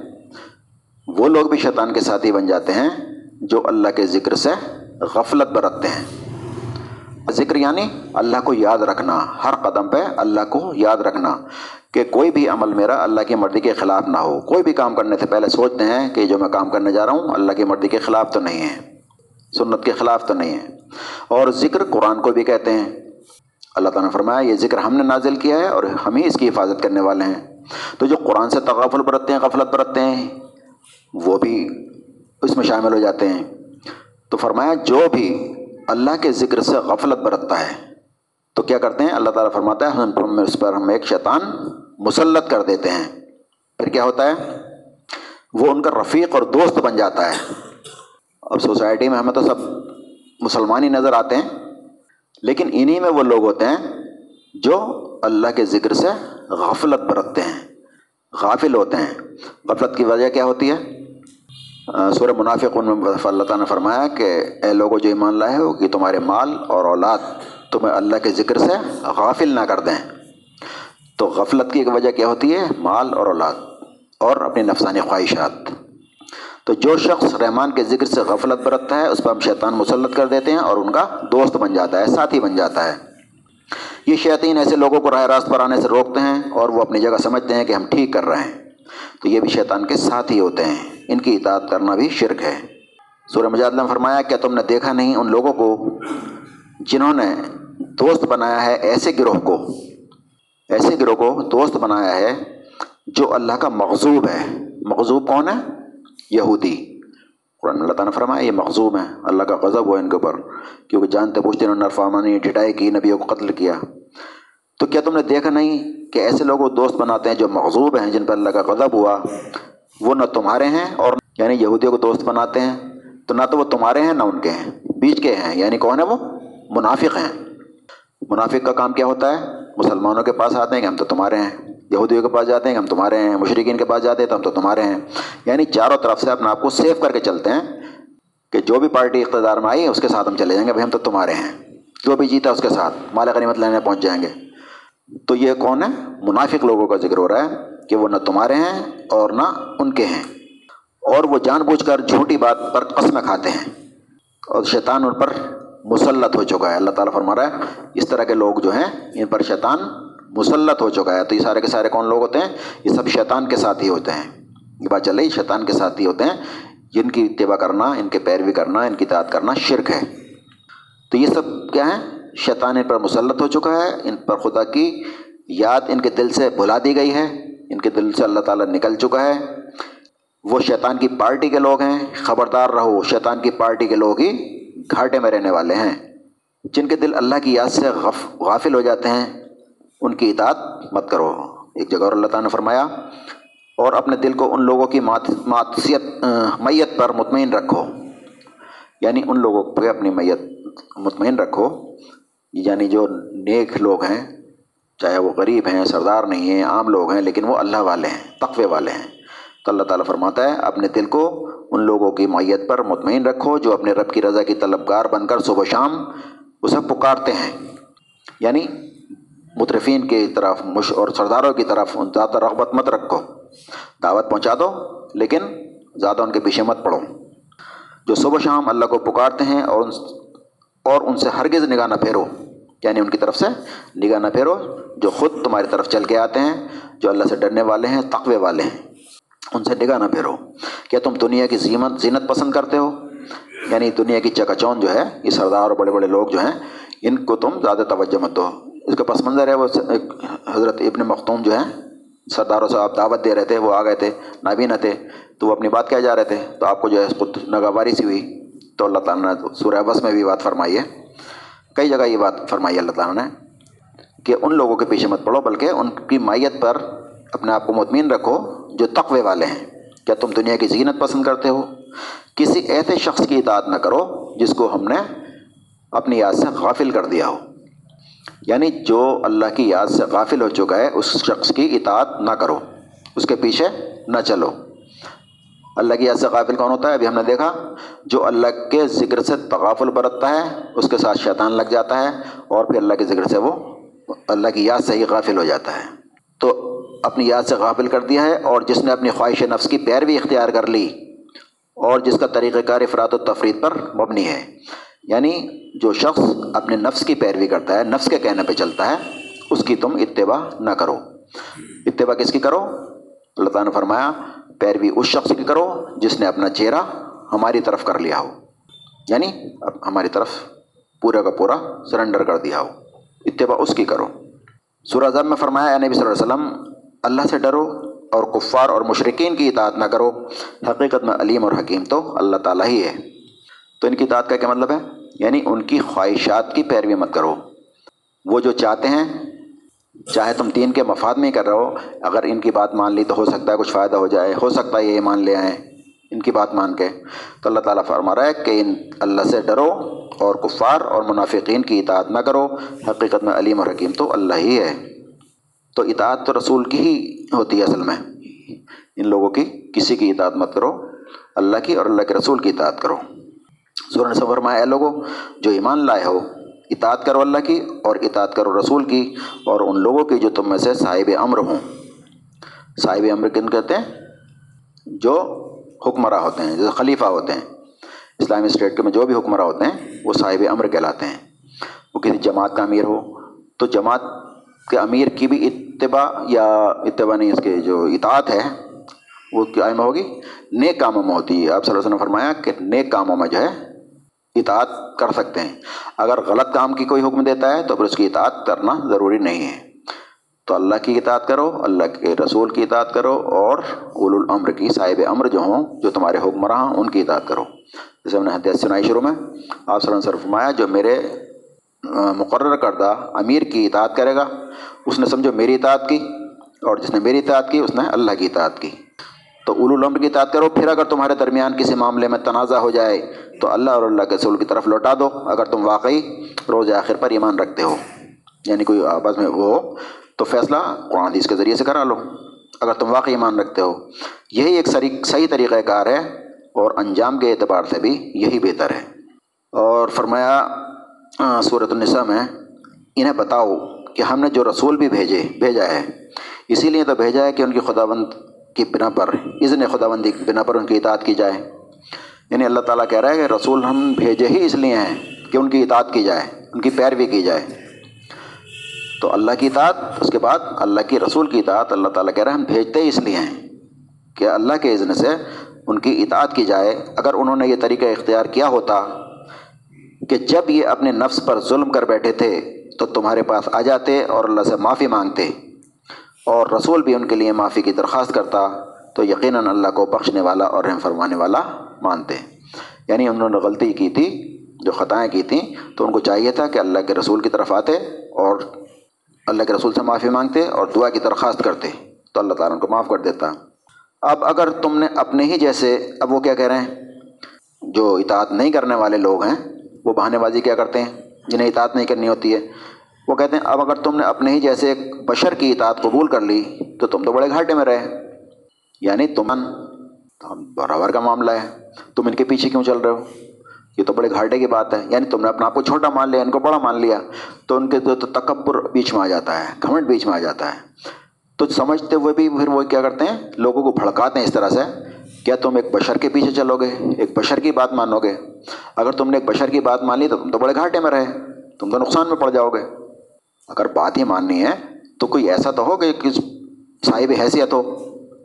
A: وہ لوگ بھی شیطان کے ساتھی بن جاتے ہیں جو اللہ کے ذکر سے غفلت برتتے ہیں۔ ذکر یعنی اللہ کو یاد رکھنا، ہر قدم پہ اللہ کو یاد رکھنا کہ کوئی بھی عمل میرا اللہ کی مرضی کے خلاف نہ ہو۔ کوئی بھی کام کرنے سے پہلے سوچتے ہیں کہ جو میں کام کرنے جا رہا ہوں اللہ کی مرضی کے خلاف تو نہیں ہے، سنت کے خلاف تو نہیں ہے۔ اور ذکر قرآن کو بھی کہتے ہیں۔ اللہ تعالیٰ نے فرمایا، یہ ذکر ہم نے نازل کیا ہے اور ہم ہی اس کی حفاظت کرنے والے ہیں۔ تو جو قرآن سے تغافل برتتے ہیں، غفلت برتتے ہیں، وہ بھی اس میں شامل ہو جاتے ہیں۔ تو فرمایا، جو بھی اللہ کے ذکر سے غفلت برتتا ہے، تو کیا کرتے ہیں؟ اللہ تعالیٰ فرماتا ہے، ہم اس پر، ہم ایک شیطان مسلط کر دیتے ہیں۔ پھر کیا ہوتا ہے؟ وہ ان کا رفیق اور دوست بن جاتا ہے۔ اب سوسائٹی میں ہمیں تو سب مسلمان ہی نظر آتے ہیں، لیکن انہی میں وہ لوگ ہوتے ہیں جو اللہ کے ذکر سے غفلت برتتے ہیں، غافل ہوتے ہیں۔ غفلت کی وجہ کیا ہوتی ہے؟ سورہ منافق ان میں اللہ تعالیٰ نے فرمایا کہ اے لوگوں، جو ایمان لائے ہو کہ تمہارے مال اور اولاد تمہیں اللہ کے ذکر سے غافل نہ کر دیں۔ تو غفلت کی ایک وجہ کیا ہوتی ہے؟ مال اور اولاد اور اپنی نفسانی خواہشات۔ تو جو شخص رحمان کے ذکر سے غفلت برتتا ہے، اس پر ہم شیطان مسلط کر دیتے ہیں اور ان کا دوست بن جاتا ہے، ساتھی بن جاتا ہے۔ یہ شیطین ایسے لوگوں کو راہ راست پر آنے سے روکتے ہیں اور وہ اپنی جگہ سمجھتے ہیں کہ ہم ٹھیک کر رہے ہیں۔ تو یہ بھی شیطان کے ساتھ ہی ہوتے ہیں۔ ان کی اطاعت کرنا بھی شرک ہے۔ سورہ مجادلہ نے فرمایا، کیا تم نے دیکھا نہیں ان لوگوں کو جنہوں نے دوست بنایا ہے ایسے گروہ کو؟ ایسے گروہ کو دوست بنایا ہے جو اللہ کا مغزوب ہے۔ مغزوب کون ہے؟ یہودی۔ قرآن اللہ تعالیٰ نے فرمایا، یہ مغزوب ہیں۔ اللہ کا غضب ہوا ان کے اوپر، کیونکہ جانتے پوچھتے انہوں نے نرفامانی ڈٹائی کی، نبیوں کو قتل کیا۔ تو کیا تم نے دیکھا نہیں کہ ایسے لوگ دوست بناتے ہیں جو مغزوب ہیں جن پر اللہ کا غضب ہوا؟ وہ نہ تمہارے ہیں اور یعنی یہودیوں کو دوست بناتے ہیں، تو نہ تو وہ تمہارے ہیں نہ ان کے ہیں، بیچ کے ہیں یعنی کون ہے وہ؟ منافق ہیں۔ منافق کا کام کیا ہوتا ہے؟ مسلمانوں کے پاس آتے ہیں کہ ہم تو تمہارے ہیں، یہودیوں کے پاس جاتے ہیں کہ ہم تمہارے ہیں مشرقین کے پاس جاتے ہیں تو ہم تو تمہارے ہیں۔ یعنی چاروں طرف سے اپنے آپ کو سیف کر کے چلتے ہیں کہ جو بھی پارٹی اقتدار میں آئی، اس کے ساتھ ہم چلے جائیں گے، بھائی ہم تو تمہارے ہیں۔ جو بھی جیتا، اس کے ساتھ۔ مال غنیمت لینے پہنچ جائیں گے۔ تو یہ کون ہے؟ منافق لوگوں کا ذکر ہو رہا ہے کہ وہ نہ تمہارے ہیں اور نہ ان کے ہیں۔ اور وہ جان بوجھ کر جھوٹی بات پر قسمیں کھاتے ہیں۔ اور شیطان ان پر مسلط ہو چکا ہے۔ اللہ تعالیٰ فرما رہا ہے، اس طرح کے لوگ جو ہیں، ان پر شیطان مسلط ہو چکا ہے۔ تو یہ سارے کے سارے کون لوگ ہوتے ہیں؟ یہ سب شیطان کے ساتھ ہی ہوتے ہیں۔ یہ بات چل رہی شیطان کے ساتھ ہی ہوتے ہیں۔ جن کی اتباع کرنا، ان کے پیروی کرنا، ان کی تعداد کرنا شرک ہے۔ تو یہ سب کیا ہیں؟ شیطان ان پر مسلط ہو چکا ہے، ان پر خدا کی یاد ان کے دل سے بھلا دی گئی ہے۔ ان کے دل سے اللہ تعالیٰ نکل چکا ہے۔ وہ شیطان کی پارٹی کے لوگ ہیں۔ خبردار رہو، شیطان کی پارٹی کے لوگ ہی گھاٹے میں رہنے والے ہیں۔ جن کے دل اللہ کی یاد سے غف، غافل ہو جاتے ہیں، ان کی اطاعت مت کرو۔ ایک جگہ اور اللہ تعالیٰ نے فرمایا، اور اپنے دل کو ان لوگوں کی ماتسیت میت پر مطمئن رکھو۔ یعنی ان لوگوں پہ اپنی میت مطمئن رکھو۔ یعنی جو نیک لوگ ہیں، چاہے وہ غریب ہیں، سردار نہیں ہیں، عام لوگ ہیں، لیکن وہ اللہ والے ہیں تقوے والے ہیں۔ تو اللہ تعالیٰ فرماتا ہے، اپنے دل کو ان لوگوں کی معیت پر مطمئن رکھو جو اپنے رب کی رضا کی طلبگار بن کر صبح شام اسے پکارتے ہیں۔ یعنی مترفین کی طرف، مش اور سرداروں کی طرف ان زیادہ رغبت مت رکھو۔ دعوت پہنچا دو، لیکن زیادہ ان کے پیچھے مت پڑو۔ جو صبح شام اللہ کو پکارتے ہیں اور ان اور ان سے ہرگز نگاہ نہ پھیرو۔ یعنی ان کی طرف سے نگاہ نہ پھیرو، جو خود تمہاری طرف چل کے آتے ہیں، جو اللہ سے ڈرنے والے ہیں تقوے والے ہیں۔ ان سے نگاہ نہ پھیرو۔ کیا تم دنیا کی زیمت زینت پسند کرتے ہو؟ یعنی دنیا کی چکا چون جو ہے، یہ سردار اور بڑے بڑے لوگ جو ہیں، ان کو تم زیادہ توجہ مت دو۔ اس کا پس منظر ہے، وہ حضرت ابن مختوم جو ہیں، سرداروں سے آپ دعوت دے رہے تھے، وہ آ گئے تھے، نابینا تھے، تو وہ اپنی بات کہہ جا رہے تھے۔ تو آپ کو جو ہے خود نگاواری سی ہوئی۔ تو اللہ تعالیٰ نے سورہ بس میں بھی بات فرمائی ہے۔ کئی جگہ یہ بات فرمائی ہے اللہ تعالیٰ نے کہ ان لوگوں کے پیچھے مت پڑو، بلکہ ان کی مائیت پر اپنے آپ کو مطمئن رکھو جو تقوے والے ہیں۔ کیا تم دنیا کی زینت پسند کرتے ہو؟ کسی ایسے شخص کی اطاعت نہ کرو جس کو ہم نے اپنی یاد سے غافل کر دیا ہو۔ یعنی جو اللہ کی یاد سے غافل ہو چکا ہے، اس شخص کی اطاعت نہ کرو، اس کے پیچھے نہ چلو۔ اللہ کی یاد سے غافل کون ہوتا ہے؟ ابھی ہم نے دیکھا، جو اللہ کے ذکر سے تغافل برتتا ہے، اس کے ساتھ شیطان لگ جاتا ہے اور پھر اللہ کے ذکر سے وہ اللہ کی یاد سے ہی غافل ہو جاتا ہے۔ تو اپنی یاد سے غافل کر دیا ہے اور جس نے اپنی خواہش نفس کی پیروی اختیار کر لی اور جس کا طریقہ کار افراد و تفرید پر مبنی ہے۔ یعنی جو شخص اپنے نفس کی پیروی کرتا ہے، نفس کے کہنے پہ چلتا ہے، اس کی تم اتباع نہ کرو۔ اتباع کس کی کرو؟ اللہ تعالیٰ نے فرمایا پیروی اس شخص کی کرو جس نے اپنا چہرہ ہماری طرف کر لیا ہو۔ یعنی اب ہماری طرف پورا کا پورا سرنڈر کر دیا ہو۔ اتباع اس کی کرو۔ سورہ ضب میں فرمایا نبی صلی اللہ علیہ وسلم، اللہ سے ڈرو اور کفار اور مشرقین کی اطاعت نہ کرو۔ حقیقت میں علیم اور حکیم تو اللہ تعالیٰ ہی ہے۔ تو ان کی اطاعت کا کیا مطلب ہے؟ یعنی ان کی خواہشات کی پیروی مت کرو۔ وہ جو چاہتے ہیں چاہے تم دین کے مفاد میں ہی کر رہے ہو، اگر ان کی بات مان لی تو ہو سکتا ہے کچھ فائدہ ہو جائے، ہو سکتا ہے یہ مان لے آئیں، ان کی بات مان کے۔ تو اللہ تعالیٰ فرما رہا ہے کہ ان اللہ سے ڈرو اور کفار اور منافقین کی اطاعت نہ کرو، حقیقت میں علیم اور حکیم تو اللہ ہی ہے۔ تو اطاعت تو رسول کی ہی ہوتی ہے اصل میں۔ ان لوگوں کی کسی کی اطاعت مت کرو، اللہ کی اور اللہ کے رسول کی اطاعت کرو۔ سورہ سے فرمایا، اے لوگوں جو ایمان لائے ہو اطاعت کرو اللہ کی اور اطاعت کرو رسول کی اور ان لوگوں کی جو تم میں سے صاحب امر ہوں۔ صاحب امر کن کہتے ہیں؟ جو حکمراں ہوتے ہیں، جیسے خلیفہ ہوتے ہیں۔ اسلامی اسٹیٹ کے میں جو بھی حکمراں ہوتے ہیں، وہ صاحب امر کہلاتے ہیں۔ وہ کسی جماعت کا امیر ہو، تو جماعت کے امیر کی بھی اتباع یا اتباع نہیں، اس کے جو اطاعت ہے، وہ کیا ہوگی۔ نیک کاموں میں ہوتی ہے۔ آپ صلی اللہ علیہ وسلم نے فرمایا کہ نیک کاموں میں جو ہے اطاعت کر سکتے ہیں۔ اگر غلط کام کی کوئی حکم دیتا ہے تو پھر اس کی اطاعت کرنا ضروری نہیں ہے۔ تو اللہ کی اطاعت کرو، اللہ کے رسول کی اطاعت کرو اور اول الامر کی صاحب امر جو ہوں، جو تمہارے حکمراں ان کی اطاعت کرو۔ جیسے ہم نے حدیث سنائی شروع میں، آپ صلی اللہ علیہ وسلم فرمایا، جو میرے مقرر کردہ امیر کی اطاعت کرے گا، اس نے سمجھو میری اطاعت کی اور جس نے میری اطاعت کی، اس نے اللہ کی اطاعت کی۔ تو اول الامر کی اطاعت کرو، پھر اگر تمہارے درمیان کسی معاملے میں تنازع ہو جائے، تو اللہ اور اللہ کے رسول کی طرف لوٹا دو، اگر تم واقعی روز آخر پر ایمان رکھتے ہو۔ یعنی کوئی آپس میں وہ ہو تو فیصلہ قرآن حدیث کے ذریعے سے کرا لو۔ اگر تم واقعی ایمان رکھتے ہو، یہی ایک صحیح طریقہ کار ہے، اور انجام کے اعتبار سے بھی یہی بہتر ہے۔ اور فرمایا صورت النساء میں، انہیں بتاؤ کہ ہم نے جو رسول بھی بھیجے، بھیجا ہے، اسی لیے تو بھیجا ہے کہ ان کی خداوند کی بنا پر، اذن خدا بندی کی بنا پر ان کی اطاعت کی جائے۔ یعنی اللہ تعالیٰ کہہ رہا ہے کہ رسول ہم بھیجے ہی اس لیے ہیں کہ ان کی اطاعت کی جائے، ان کی پیروی کی جائے۔ تو اللہ کی اطاعت، اس کے بعد اللہ کی رسول کی اطاعت، اللہ تعالیٰ کہہ رہا ہے ہم بھیجتے ہی اس لیے ہیں کہ اللہ کے اذن سے ان کی اطاعت کی جائے۔ اگر انہوں نے یہ طریقہ اختیار کیا ہوتا کہ جب یہ اپنے نفس پر ظلم کر بیٹھے تھے تو تمہارے پاس آ جاتے اور اللہ سے معافی مانگتے۔ اور رسول بھی ان کے لیے معافی کی درخواست کرتا، تو یقیناً اللہ کو بخشنے والا اور رحم فرمانے والا مانتے۔ یعنی انہوں نے غلطی کی تھی، جو خطائیں کی تھیں، تو ان کو چاہیے تھا کہ اللہ کے رسول کی طرف آتے اور اللہ کے رسول سے معافی مانگتے اور دعا کی درخواست کرتے، تو اللہ تعالیٰ ان کو معاف کر دیتا۔ اب اگر تم نے اپنے ہی جیسے، اب وہ کیا کہہ رہے ہیں؟ جو اطاعت نہیں کرنے والے لوگ ہیں، وہ بہانے بازی کیا کرتے ہیں؟ جنہیں اطاعت نہیں کرنی ہوتی ہے۔ وہ کہتے ہیں، اب اگر تم نے اپنے ہی جیسے ایک بشر کی اطاعت قبول کر لی، تو تم تو بڑے گھاٹے میں رہے۔ یعنی تم برابر کا معاملہ ہے۔ تم ان کے پیچھے کیوں چل رہے ہو؟ یہ تو بڑے گھاٹے کی بات ہے۔ یعنی تم نے اپنا آپ کو چھوٹا مان لیا، ان کو بڑا مان لیا، تو ان کے تو تکبر بیچ میں آ جاتا ہے گھمنٹ بیچ میں آ جاتا ہے۔ تو سمجھتے ہوئے بھی پھر وہ کیا کرتے ہیں؟ لوگوں کو بھڑکاتے ہیں اس طرح سے۔ کیا تم ایک بشر کے پیچھے چلو گے؟ ایک بشر کی بات مانو گے؟ اگر تم نے ایک بشر کی بات مان لی، تو تم تو بڑے گھاٹے میں رہے۔ تم تو نقصان میں پڑ جاؤ گے۔ اگر بات ہی ماننی ہے، تو کوئی ایسا تو ہو کہ صاحب حیثیت ہو،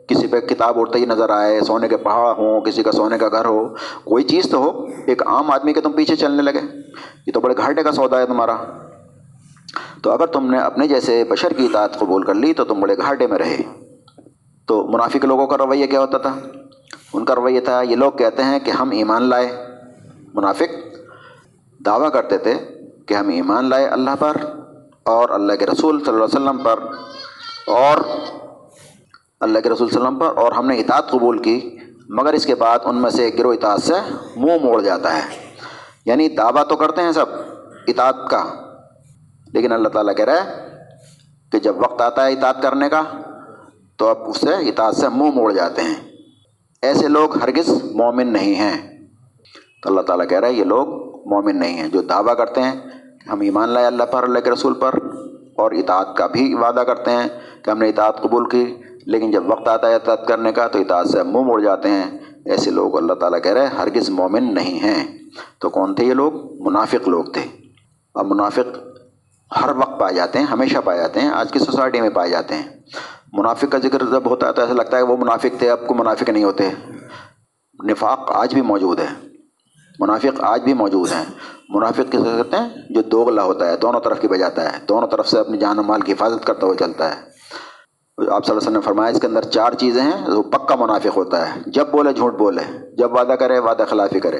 A: کسی پہ کتاب اڑتے ہی نظر آئے، سونے کے پہاڑ ہوں، کسی کا سونے کا گھر ہو، کوئی چیز تو ہو، ایک عام آدمی کے تم پیچھے چلنے لگے۔ یہ تو بڑے گھاٹے کا سودا ہے تمہارا۔ تو اگر تم نے اپنے جیسے بشر کی اطاعت قبول کر لی، تو تم بڑے گھاٹے میں رہے۔ تو منافق لوگوں کا رویہ کیا ہوتا تھا؟ ان کا رویہ تھا، یہ لوگ کہتے ہیں کہ ہم ایمان لائے۔ منافق دعویٰ کرتے تھے کہ ہم ایمان لائے اللہ پر۔ اور اللہ کے رسول صلی اللہ علیہ وسلم پر، اور اللہ کے رسول صلی اللہ علیہ وسلم پر، اور ہم نے اطاعت قبول کی، مگر اس کے بعد ان میں سے گروہ اطاعت سے منہ موڑ جاتا ہے۔ یعنی دعویٰ تو کرتے ہیں سب، اطاعت کا۔ لیکن اللہ تعالیٰ کہہ رہا ہے کہ جب وقت آتا ہے اطاعت کرنے کا، تو اب اس سے اطاعت سے منہ موڑ جاتے ہیں۔ ایسے لوگ ہرگز مومن نہیں ہیں۔ تو اللہ تعالیٰ کہہ رہا ہے یہ لوگ مومن نہیں ہیں۔ جو دعویٰ کرتے ہیں ہم ایمان لائے اللہ پر، اللہ کے رسول پر، اور اطاعت کا بھی وعدہ کرتے ہیں کہ ہم نے اطاعت قبول کی، لیکن جب وقت آتا ہے اطاعت کرنے کا تو اطاعت سے منہ موڑ جاتے ہیں۔ ایسے لوگ اللہ تعالیٰ کہہ رہے ہیں، ہرگز مومن نہیں ہیں۔ تو کون تھے یہ لوگ؟ منافق لوگ تھے۔ اب منافق ہر وقت پائے جاتے ہیں، ہمیشہ پائے جاتے ہیں، آج کی سوسائٹی میں پائے جاتے ہیں۔ منافق کا ذکر جب ہوتا ہے تو ایسا لگتا ہے وہ منافق تھے، اب کو منافق نہیں ہوتے۔ نفاق آج بھی موجود ہے۔ منافق آج بھی موجود ہیں۔ منافق کس کہتے ہیں؟ جو دوغلا ہوتا ہے، دونوں طرف کی بجاتا ہے، دونوں طرف سے اپنی جان و مال کی حفاظت کرتا ہوا چلتا ہے۔ آپ صلی اللہ علیہ وسلم نے فرمایا، اس کے اندر چار چیزیں ہیں، وہ پکا منافق ہوتا ہے۔ جب بولے، جھوٹ بولے، جب وعدہ کرے، وعدہ خلافی کرے۔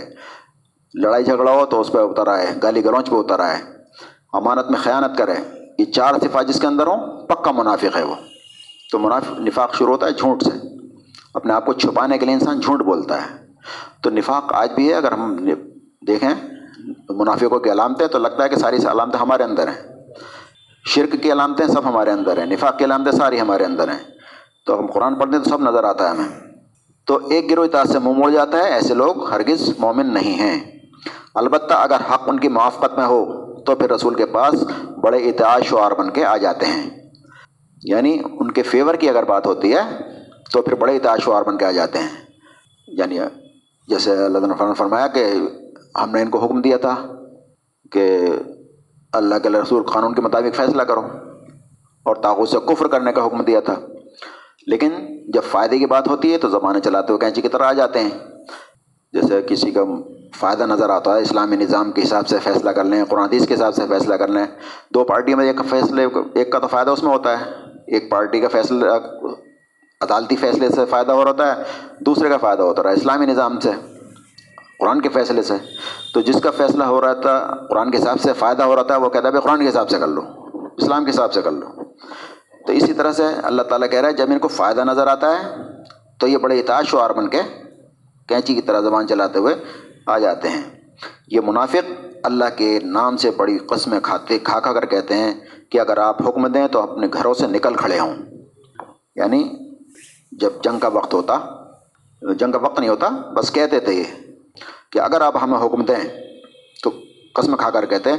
A: لڑائی جھگڑا ہو تو اس پہ اتر آئے، گالی گلوچ پہ اتر آئے۔ امانت میں خیانت کرے، یہ چار صفات جس کے اندر ہوں، پکا منافق ہے وہ۔ تو منافق، نفاق شروع ہوتا ہے جھوٹ سے۔ اپنے آپ کو چھپانے کے لیے انسان جھوٹ بولتا ہے۔ تو نفاق آج بھی ہے، اگر ہم دیکھیں منافقوں کی علامتیں تو لگتا ہے کہ ساری علامتیں ہمارے اندر ہیں۔ شرک کی علامتیں سب ہمارے اندر ہیں، نفاق کی علامتیں ساری ہمارے اندر ہیں۔ تو ہم قرآن پڑھتے ہیں تو سب نظر آتا ہے ہمیں۔ تو ایک گروہ اطاعت سے منہ موڑ جاتا ہے، ایسے لوگ ہرگز مومن نہیں ہیں۔ البتہ اگر حق ان کی موافقت میں ہو، تو پھر رسول کے پاس بڑے اطاعت شعار بن کے آ جاتے ہیں۔ یعنی ان کے فیور کی اگر بات ہوتی ہے، تو پھر بڑے اطاعت شعار بن کے آ جاتے ہیں۔ یعنی جیسے اللہ نے فرمایا کہ ہم نے ان کو حکم دیا تھا کہ اللہ کے رسول قانون کے مطابق فیصلہ کرو اور تاغت سے کفر کرنے کا حکم دیا تھا۔ لیکن جب فائدے کی بات ہوتی ہے تو زبانیں چلاتے ہوئے کینچی کی طرح آ جاتے ہیں۔ جیسے کسی کا فائدہ نظر آتا ہے، اسلامی نظام کے حساب سے فیصلہ کر لیں، قرآن حدیث کے حساب سے فیصلہ کر لیں۔ دو پارٹیوں میں ایک فیصلے، ایک کا تو فائدہ اس میں ہوتا ہے۔ ایک پارٹی کا فیصلہ عدالتی فیصلے سے فائدہ ہو رہا ہے، دوسرے کا فائدہ ہوتا رہا ہے، اسلامی نظام سے، قرآن کے فیصلے سے۔ تو جس کا فیصلہ ہو رہا تھا، قرآن کے حساب سے فائدہ ہو رہا تھا، وہ کہتا ہے قرآن کے حساب سے کر لو، اسلام کے حساب سے کر لو۔ تو اسی طرح سے اللہ تعالیٰ کہہ رہا ہے، جب ان کو فائدہ نظر آتا ہے، تو یہ بڑے اطاعت شعار بن کے کینچی کی طرح زبان چلاتے ہوئے آ جاتے ہیں۔ یہ منافق اللہ کے نام سے بڑی قسمیں کھاتے، کھا کھا کر کہتے ہیں کہ اگر آپ حکم دیں تو اپنے گھروں سے نکل کھڑے ہوں۔ یعنی جب جنگ کا وقت ہوتا، جنگ کا وقت نہیں ہوتا، بس کہتے تھے یہ کہ اگر آپ ہمیں حکم دیں تو قسم کھا کر کہتے ہیں،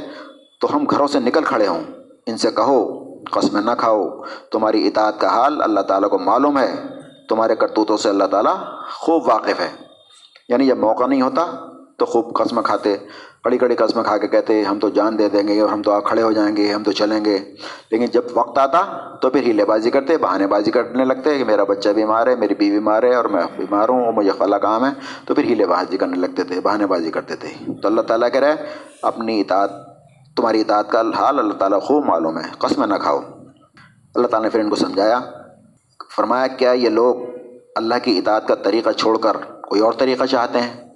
A: تو ہم گھروں سے نکل کھڑے ہوں۔ ان سے کہو، قسم نہ کھاؤ، تمہاری اطاعت کا حال اللہ تعالیٰ کو معلوم ہے، تمہارے کرتوتوں سے اللہ تعالیٰ خوب واقف ہے۔ یعنی جب موقع نہیں ہوتا تو خوب قسم کھاتے کڑی کڑی قسم کھا کے کہتے ہم تو جان دے دیں گے اور ہم تو کھڑے ہو جائیں گے، ہم تو چلیں گے۔ لیکن جب وقت آتا تو پھر ہیلے بازی کرتے، بہانے بازی کرنے لگتے کہ میرا بچہ بیمار ہے، میری بیوی بیمار ہے اور میں بیمار ہوں، اور مجھے خلا کام ہے۔ تو پھر ہیلے بازی کرنے لگتے تھے، بہانے بازی کرتے تھے۔ تو اللہ تعالیٰ کہہ رہے اپنی اطاعت، تمہاری اطاعت کا حال اللہ تعالیٰ خوب معلوم ہے قسم نہ کھاؤ۔ اللہ تعالیٰ نے پھر ان کو سمجھایا، فرمایا، کیا یہ لوگ اللہ کی اطاعت کا طریقہ چھوڑ کر کوئی اور طریقہ چاہتے ہیں؟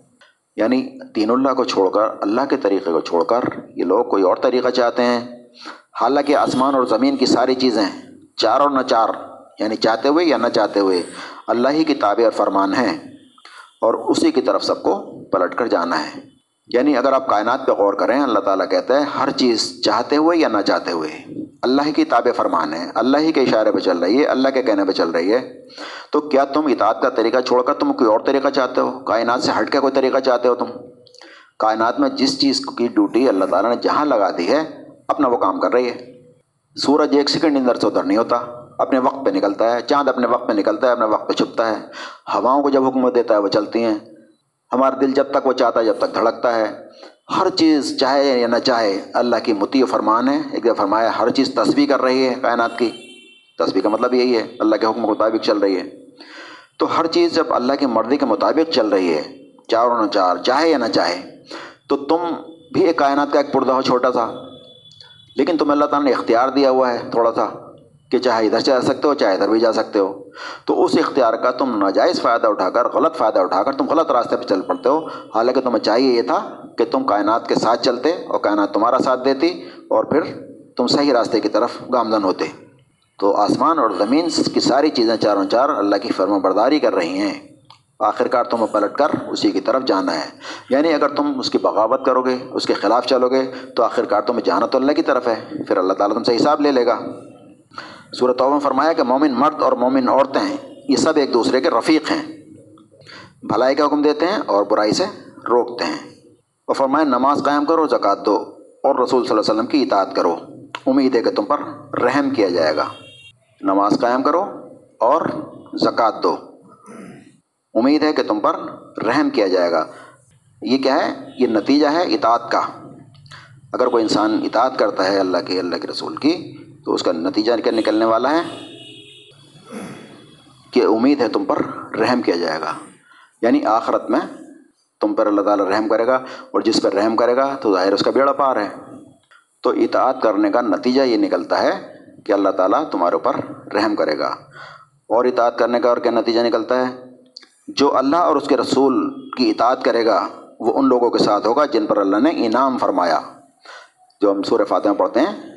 A: یعنی دین اللہ کو چھوڑ کر، اللہ کے طریقے کو چھوڑ کر یہ لوگ کوئی اور طریقہ چاہتے ہیں؟ حالانکہ آسمان اور زمین کی ساری چیزیں چار اور نہ چار یعنی چاہتے ہوئے یا نہ چاہتے ہوئے، اللہ ہی کی تابع اور فرمان ہیں اور اسی کی طرف سب کو پلٹ کر جانا ہے۔ یعنی اگر آپ کائنات پہ غور کریں، اللہ تعالیٰ کہتا ہے، ہر چیز چاہتے ہوئے یا نہ چاہتے ہوئے۔ اللہ کی تاب فرمان ہے، اللہ ہی کے اشارے پہ چل رہی ہے، اللہ کے کہنے پہ چل رہی ہے۔ تو کیا تم اطاعت کا طریقہ چھوڑ کر تم کوئی اور طریقہ چاہتے ہو؟ کائنات سے ہٹ کے کوئی طریقہ چاہتے ہو تم؟ کائنات میں جس چیز کی ڈیوٹی اللہ تعالیٰ نے جہاں لگا دی ہے، اپنا وہ کام کر رہی ہے۔ سورج ایک سیکنڈ اندر سے ادھر نہیں ہوتا، اپنے وقت پہ نکلتا ہے، چاند اپنے وقت پہ نکلتا ہے، اپنے وقت پہ چھپتا ہے۔ ہواؤں کو جب حکومت دیتا ہے، وہ چلتی ہیں۔ ہمارا دل جب تک وہ چاہتا ہے، جب تک دھڑکتا ہے۔ ہر چیز چاہے یا نہ چاہے، اللہ کی متی و فرمان ہے۔ ایک دفعہ فرمایا، ہر چیز تصویر کر رہی ہے کائنات کی۔ تصویر کا مطلب یہی ہے، اللہ کے حکم کے مطابق چل رہی ہے۔ تو ہر چیز جب اللہ کی مرضی کے مطابق چل رہی ہے چار و نہ چار، چاہے یا نہ چاہے، تو تم بھی ایک کائنات کا ایک پردہ ہو، چھوٹا سا۔ لیکن تمہیں اللہ تعالیٰ نے اختیار دیا ہوا ہے، تھوڑا سا۔ کہ چاہے ادھر جا سکتے ہو، چاہے ادھر بھی جا سکتے ہو۔ تو اس اختیار کا تم ناجائز فائدہ اٹھا کر، غلط فائدہ اٹھا کر تم غلط راستے پہ چل پڑتے ہو۔ حالانکہ تمہیں چاہیے یہ تھا کہ تم کائنات کے ساتھ چلتے اور کائنات تمہارا ساتھ دیتی اور پھر تم صحیح راستے کی طرف گامزن ہوتے۔ تو آسمان اور زمین کی ساری چیزیں چاروں چار اللہ کی فرما برداری کر رہی ہیں۔ آخر کار تمہیں پلٹ کر اسی کی طرف جانا ہے۔ یعنی اگر تم اس کی بغاوت کرو گے، اس کے خلاف چلو گے، تو آخر کار تمہیں جانا تو اللہ کی طرف ہے۔ پھر اللہ تعالیٰ تم سے حساب لے لے گا۔ صورت میں فرمایا کہ مومن مرد اور مومن عورتیں یہ سب ایک دوسرے کے رفیق ہیں۔ بھلائی کا حکم دیتے ہیں اور برائی سے روکتے ہیں۔ اور فرمائے نماز قائم کرو، زکوٰۃ دو اور رسول صلی اللہ علیہ وسلم کی اطاعت کرو۔ امید ہے کہ تم پر رحم کیا جائے گا۔ نماز قائم کرو اور زکوٰۃ دو۔ امید ہے کہ تم پر رحم کیا جائے گا۔ یہ کیا ہے؟ یہ نتیجہ ہے اطاعت کا۔ اگر کوئی انسان اطاعت کرتا ہے اللہ کے اللہ کے رسول کی تو اس کا نتیجہ کیا نکلنے والا ہے؟ کہ امید ہے تم پر رحم کیا جائے گا۔ یعنی آخرت میں تم پر اللہ تعالیٰ رحم کرے گا اور جس پر رحم کرے گا تو ظاہر اس کا بیڑا پار ہے۔ تو اطاعت کرنے کا نتیجہ یہ نکلتا ہے کہ اللہ تعالیٰ تمہارے اوپر رحم کرے گا۔ اور اطاعت کرنے کا اور کیا نتیجہ نکلتا ہے؟ جو اللہ اور اس کے رسول کی اطاعت کرے گا، وہ ان لوگوں کے ساتھ ہوگا جن پر اللہ نے انعام فرمایا۔ جو ہم سورہ فاتحہ پڑھتے ہیں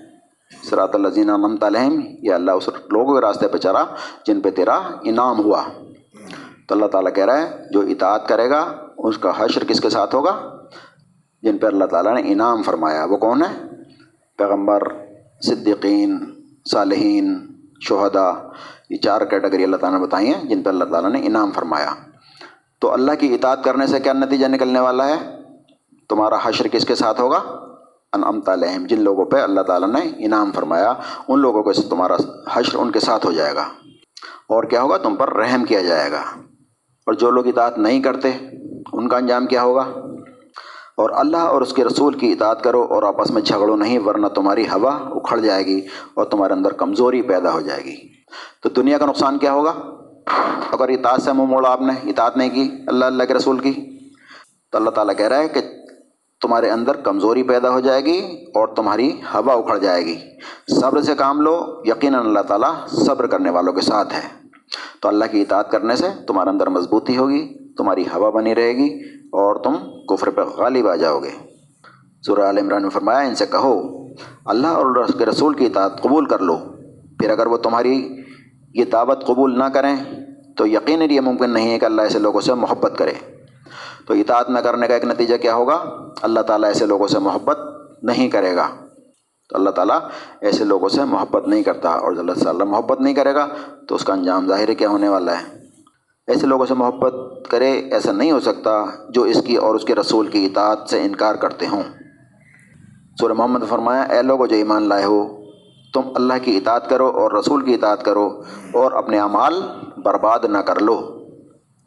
A: سرات الزین نمت علیہم، یا اللہ اس لوگوں کے راستے پہ چلا جن پہ تیرا انعام ہوا۔ تو اللہ تعالیٰ کہہ رہا ہے، جو اطاعت کرے گا، اس کا حشر کس کے ساتھ ہوگا؟ جن پہ اللہ تعالیٰ نے انعام فرمایا۔ وہ کون ہے؟ پیغمبر، صدیقین، صالحین، شہدا، یہ چار کیٹیگری اللہ تعالیٰ نے بتائی ہیں جن پہ اللہ تعالیٰ نے انعام فرمایا۔ تو اللہ کی اطاعت کرنے سے کیا نتیجہ نکلنے والا ہے؟ تمہارا حشر کس کے ساتھ ہوگا؟ انعمت علیہم، جن لوگوں پہ اللہ تعالیٰ نے انعام فرمایا، ان لوگوں کو تمہارا حشر ان کے ساتھ ہو جائے گا۔ اور کیا ہوگا؟ تم پر رحم کیا جائے گا۔ اور جو لوگ اطاعت نہیں کرتے، ان کا انجام کیا ہوگا؟ اور اللہ اور اس کے رسول کی اطاعت کرو اور آپس میں جھگڑو نہیں، ورنہ تمہاری ہوا اکھڑ جائے گی اور تمہارے اندر کمزوری پیدا ہو جائے گی۔ تو دنیا کا نقصان کیا ہوگا؟ اگر اطاعت سے منہ موڑا آپ نے، اطاعت نہیں کی اللہ اللہ کے رسول کی، تو اللہ تعالیٰ کہہ رہا ہے کہ تمہارے اندر کمزوری پیدا ہو جائے گی اور تمہاری ہوا اکھڑ جائے گی۔ صبر سے کام لو، یقیناً اللہ تعالیٰ صبر کرنے والوں کے ساتھ ہے۔ تو اللہ کی اطاعت کرنے سے تمہارے اندر مضبوطی ہوگی، تمہاری ہوا بنی رہے گی اور تم کفر پہ غالب آ جاؤ گے۔ سورہ عال عمران نے فرمایا، ان سے کہو، اللہ اور اس کے رسول کی اطاعت قبول کر لو۔ پھر اگر وہ تمہاری یہ دعوت قبول نہ کریں، تو یقیناً یہ ممکن نہیں ہے کہ اللہ ایسے لوگوں سے محبت کرے۔ تو اطاعت نہ کرنے کا ایک نتیجہ کیا ہوگا؟ اللہ تعالیٰ ایسے لوگوں سے محبت نہیں کرے گا۔ تو اللہ تعالیٰ ایسے لوگوں سے محبت نہیں کرتا اور اللہ تعالیٰ محبت نہیں کرے گا تو اس کا انجام ظاہر کیا ہونے والا ہے؟ ایسے لوگوں سے محبت کرے ایسا نہیں ہو سکتا جو اس کی اور اس کے رسول کی اطاعت سے انکار کرتے ہوں۔ سورہ محمد فرمایا، اے لوگوں جو ایمان لائے ہو، تم اللہ کی اطاعت کرو اور رسول کی اطاعت کرو اور اپنے اعمال برباد نہ کر لو۔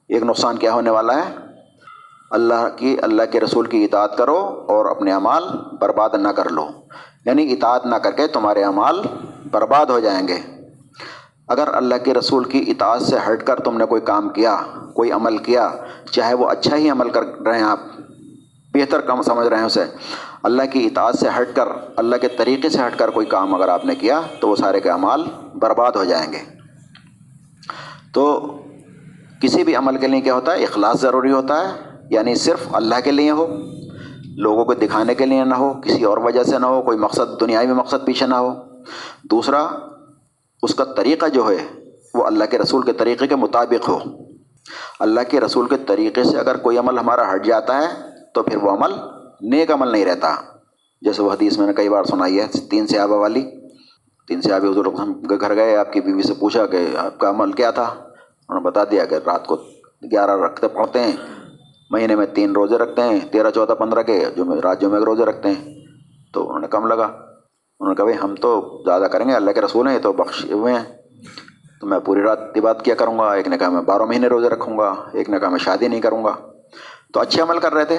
A: ایک نقصان کیا ہونے والا ہے؟ اللہ کی اللہ کے رسول کی اطاعت کرو اور اپنے اعمال برباد نہ کر لو۔ یعنی اطاعت نہ کر کے تمہارے اعمال برباد ہو جائیں گے۔ اگر اللہ کے رسول کی اطاعت سے ہٹ کر تم نے کوئی کام کیا، کوئی عمل کیا، چاہے وہ اچھا ہی عمل کر رہے ہیں آپ، بہتر کام سمجھ رہے ہیں اسے، اللہ کی اطاعت سے ہٹ کر، اللہ کے طریقے سے ہٹ کر کوئی کام اگر آپ نے کیا، تو وہ سارے کے اعمال برباد ہو جائیں گے۔ تو کسی بھی عمل کے لیے کیا ہوتا ہے؟ اخلاص ضروری ہوتا ہے۔ یعنی صرف اللہ کے لیے ہو، لوگوں کو دکھانے کے لیے نہ ہو، کسی اور وجہ سے نہ ہو، کوئی مقصد دنیاوی مقصد پیچھے نہ ہو۔ دوسرا، اس کا طریقہ جو ہے، وہ اللہ کے رسول کے طریقے کے مطابق ہو۔ اللہ کے رسول کے طریقے سے اگر کوئی عمل ہمارا ہٹ جاتا ہے، تو پھر وہ عمل نیک عمل نہیں رہتا۔ جیسے وہ حدیث میں نے کئی بار سنائی ہے، تین سیابہ والی۔ تین سیابی حضور ہم گھر گئے، آپ کی بیوی سے پوچھا کہ آپ کا عمل کیا تھا؟ انہوں نے بتا دیا کہ رات کو گیارہ رکھتے پڑھتے ہیں۔ مہینے میں تین روزے رکھتے ہیں، تیرہ، چودہ، پندرہ کے جو رات جو میں روزے رکھتے ہیں۔ تو انہوں نے کم لگا۔ انہوں نے کہا، بھائی، ہم تو زیادہ کریں گے، اللہ کے رسول ہیں تو بخش ہوئے ہیں۔ تو میں پوری رات عبادت کیا کروں گا؟ ایک نے کہا، میں بارہ مہینے روزے رکھوں گا ایک نے کہا، میں شادی نہیں کروں گا تو اچھے عمل کر رہے تھے۔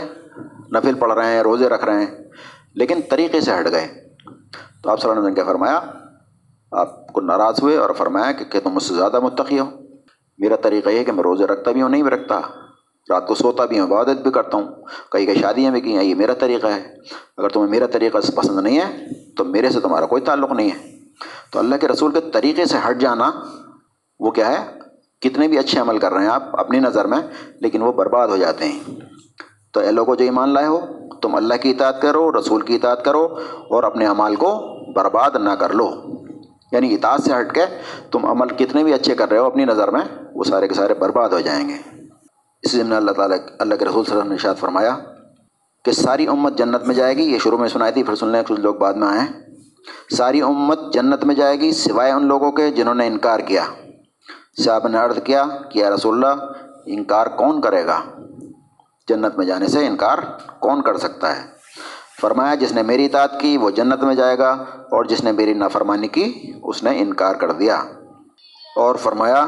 A: نفل پڑھ رہے ہیں، روزے رکھ رہے ہیں، لیکن طریقے سے ہٹ گئے۔ تو آپ صلی اللہ علیہ وسلم نے کیا فرمایا، آپ کو ناراض ہوئے اور فرمایا کہ تم مجھ سے زیادہ متقی ہو۔ میرا طریقہ یہ ہے کہ میں روزے رکھتا بھی ہوں، نہیں بھی رکھتا۔ رات کو سوتا بھی ہوں، عبادت بھی کرتا ہوں۔ کئی کئی شادیاں بھی کی ہیں، یہ میرا طریقہ ہے۔ اگر تمہیں میرا طریقہ پسند نہیں ہے، تو میرے سے تمہارا کوئی تعلق نہیں ہے۔ تو اللہ کے رسول کے طریقے سے ہٹ جانا، وہ کیا ہے؟ کتنے بھی اچھے عمل کر رہے ہیں آپ اپنی نظر میں، لیکن وہ برباد ہو جاتے ہیں۔ تو اے لوگوں جو ایمان لائے ہو، تم اللہ کی اطاعت کرو، رسول کی اطاعت کرو اور اپنے عمال کو برباد نہ کر لو۔ یعنی اطاعت سے ہٹ کے تم عمل کتنے بھی اچھے کر رہے ہو اپنی نظر میں، وہ سارے کے سارے برباد ہو جائیں گے۔ اس لیے اللہ تعالیٰ اللہ کے رسول صلی اللہ علیہ وسلم نے اشاد فرمایا کہ ساری امت جنت میں جائے گی۔ یہ شروع میں سنائی تھی، پھر سن لیں، کچھ لوگ بعد میں آئے ہیں۔ ساری امت جنت میں جائے گی، سوائے ان لوگوں کے جنہوں نے انکار کیا۔ صاحب نے عرض کیا کہ یا رسول اللہ، انکار کون کرے گا؟ جنت میں جانے سے انکار کون کر سکتا ہے؟ فرمایا، جس نے میری اطاعت کی، وہ جنت میں جائے گا، اور جس نے میری نافرمانی کی، اس نے انکار کر دیا۔ اور فرمایا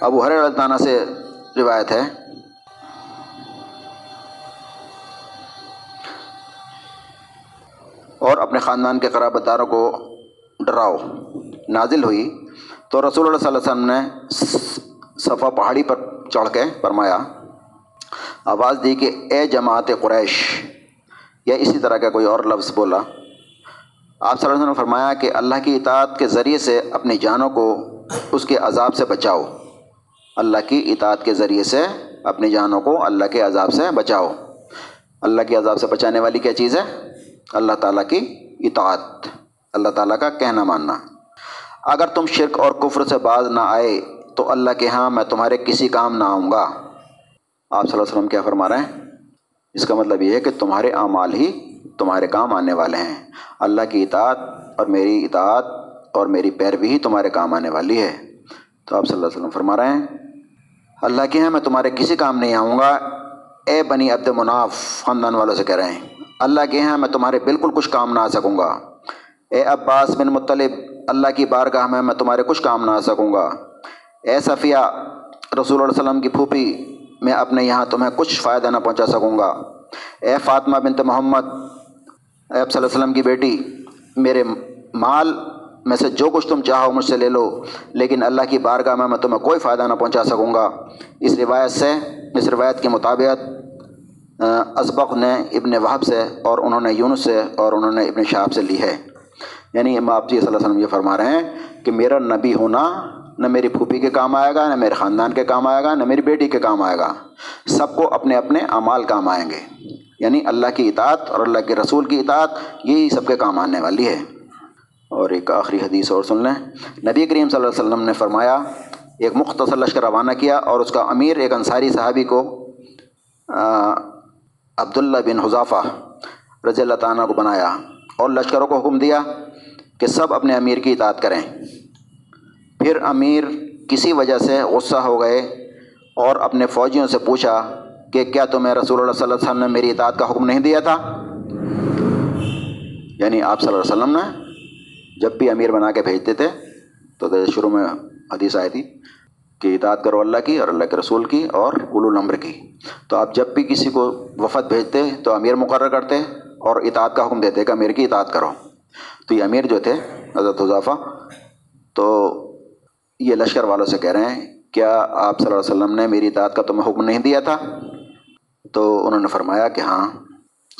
A: ابو ہر تعالیٰ سے روایت ہے۔ اور اپنے خاندان کے قرابت داروں کو ڈراؤ۔ نازل ہوئی۔ تو رسول اللہ صلی اللہ علیہ وسلم نے صفا پہاڑی پر چڑھ کے فرمایا، آواز دی کہ اے جماعت قریش، یا اسی طرح کا کوئی اور لفظ بولا۔ آپ صلی اللہ علیہ وسلم نے فرمایا کہ اللہ کی اطاعت کے ذریعے سے اپنی جانوں کو اس کے عذاب سے بچاؤ۔ اللہ کی اطاعت کے ذریعے سے اپنی جانوں کو اللہ کے عذاب سے بچاؤ۔ اللہ کے عذاب سے بچانے والی کیا چیز ہے؟ اللہ تعالیٰ کی اطاعت۔ اللہ تعالیٰ کا کہنا ماننا۔ اگر تم شرک اور کفر سے باز نہ آئے تو اللہ کے ہاں میں تمہارے کسی کام نہ آؤں گا۔ آپ صلی اللہ علیہ وسلم کیا فرما رہے ہیں؟ اس کا مطلب یہ ہے کہ تمہارے اعمال ہی تمہارے کام آنے والے ہیں۔ اللہ کی اطاعت اور میری اطاعت اور میری پیروی ہی تمہارے کام آنے والی ہے۔ تو آپ صلی اللہ علیہ وسلم فرما رہے ہیں اللہ کے ہیں، میں تمہارے کسی کام نہیں آؤں گا۔ اے بنی عبد مناف، خاندان والوں سے کہہ رہے ہیں۔ اللہ کے ہیں، میں تمہارے بالکل کچھ کام نہ آ سکوں گا۔ اے عباس بن مطلب اللہ کی بارگاہ میں میں تمہارے کچھ کام نہ آ سکوں گا۔ اے صفیہ، رسول اللہ علیہ وسلم کی پھوپھی، میں اپنے یہاں تمہیں کچھ فائدہ نہ پہنچا سکوں گا۔ اے فاطمہ بنت محمد، اے صلی اللہ علیہ وسلم کی بیٹی، میرے مال میں سے جو کچھ تم چاہو مجھ سے لے لو، لیکن اللہ کی بارگاہ میں میں تمہیں کوئی فائدہ نہ پہنچا سکوں گا۔ اس روایت سے، اس روایت کے مطابق ازبق نے ابن وحب سے اور انہوں نے یونس سے اور انہوں نے ابن شہاب سے لی ہے۔ یعنی آپ جی صلی اللہ علیہ وسلم یہ فرما رہے ہیں کہ میرا نبی ہونا نہ میری پھوپھی کے کام آئے گا، نہ میرے خاندان کے کام آئے گا، نہ میری بیٹی کے کام آئے گا۔ سب کو اپنے اپنے اعمال کام آئیں گے۔ یعنی اللہ کی اطاعت اور اللہ کے رسول کی اطاعت، یہی سب کے کام آنے والی ہے۔ اور ایک آخری حدیث اور سن لیں۔ نبی کریم صلی اللہ علیہ وسلم نے فرمایا، ایک مختصر لشکر روانہ کیا اور اس کا امیر، ایک انصاری صحابی کو عبداللہ بن حضافہ رضی اللہ تعالیٰ کو بنایا اور لشکروں کو حکم دیا کہ سب اپنے امیر کی اطاعت کریں۔ پھر امیر کسی وجہ سے غصہ ہو گئے اور اپنے فوجیوں سے پوچھا کہ کیا تمہیں رسول اللہ صلی اللہ علیہ وسلم نے میری اطاعت کا حکم نہیں دیا تھا؟ یعنی آپ صلی اللہ علیہ وسلم نے جب بھی امیر بنا کے بھیجتے تھے، تو شروع میں حدیث آئی تھی کہ اطاعت کرو اللہ کی اور اللہ کے رسول کی اور اولو نمبر کی۔ تو آپ جب بھی کسی کو وفد بھیجتے، تو امیر مقرر کرتے اور اطاعت کا حکم دیتے کہ امیر کی اطاعت کرو۔ تو یہ امیر جو تھے، حضرت حضافہ تو یہ لشکر والوں سے کہہ رہے ہیں، کیا آپ صلی اللہ علیہ وسلم نے میری اطاعت کا تمہیں حکم نہیں دیا تھا؟ تو انہوں نے فرمایا کہ ہاں۔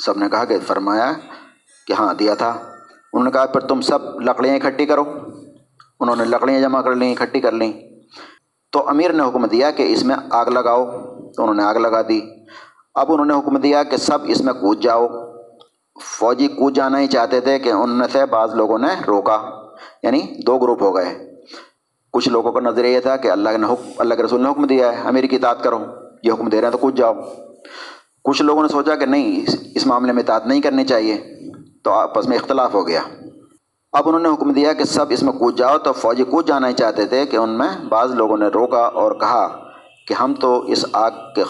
A: سب نے کہا کہ فرمایا کہ ہاں دیا تھا۔ انہوں نے کہا پھر تم سب لکڑیاں اکٹھی کرو۔ انہوں نے لکڑیاں جمع کر لیں، اکٹھی کر لیں۔ تو امیر نے حکم دیا کہ اس میں آگ لگاؤ۔ تو انہوں نے آگ لگا دی۔ اب انہوں نے حکم دیا کہ سب اس میں کود جاؤ۔ فوجی کود جانا ہی چاہتے تھے کہ ان میں سے بعض لوگوں نے روکا۔ یعنی دو گروپ ہو گئے۔ کچھ لوگوں کا نظر یہ تھا کہ اللہ نے حکم، اللہ کے رسول نے حکم دیا ہے، امیر کی اطاعت کرو۔ یہ حکم دے رہے ہیں تو کود جاؤ۔ کچھ لوگوں نے سوچا کہ نہیں، اس معاملے میں اطاعت نہیں کرنی چاہیے۔ تو آپس میں اختلاف ہو گیا۔ اب انہوں نے حکم دیا کہ سب اس میں کود جاؤ تو فوجی کود جانا ہی چاہتے تھے کہ ان میں بعض لوگوں نے روکا اور کہا کہ ہم تو اس آگ کے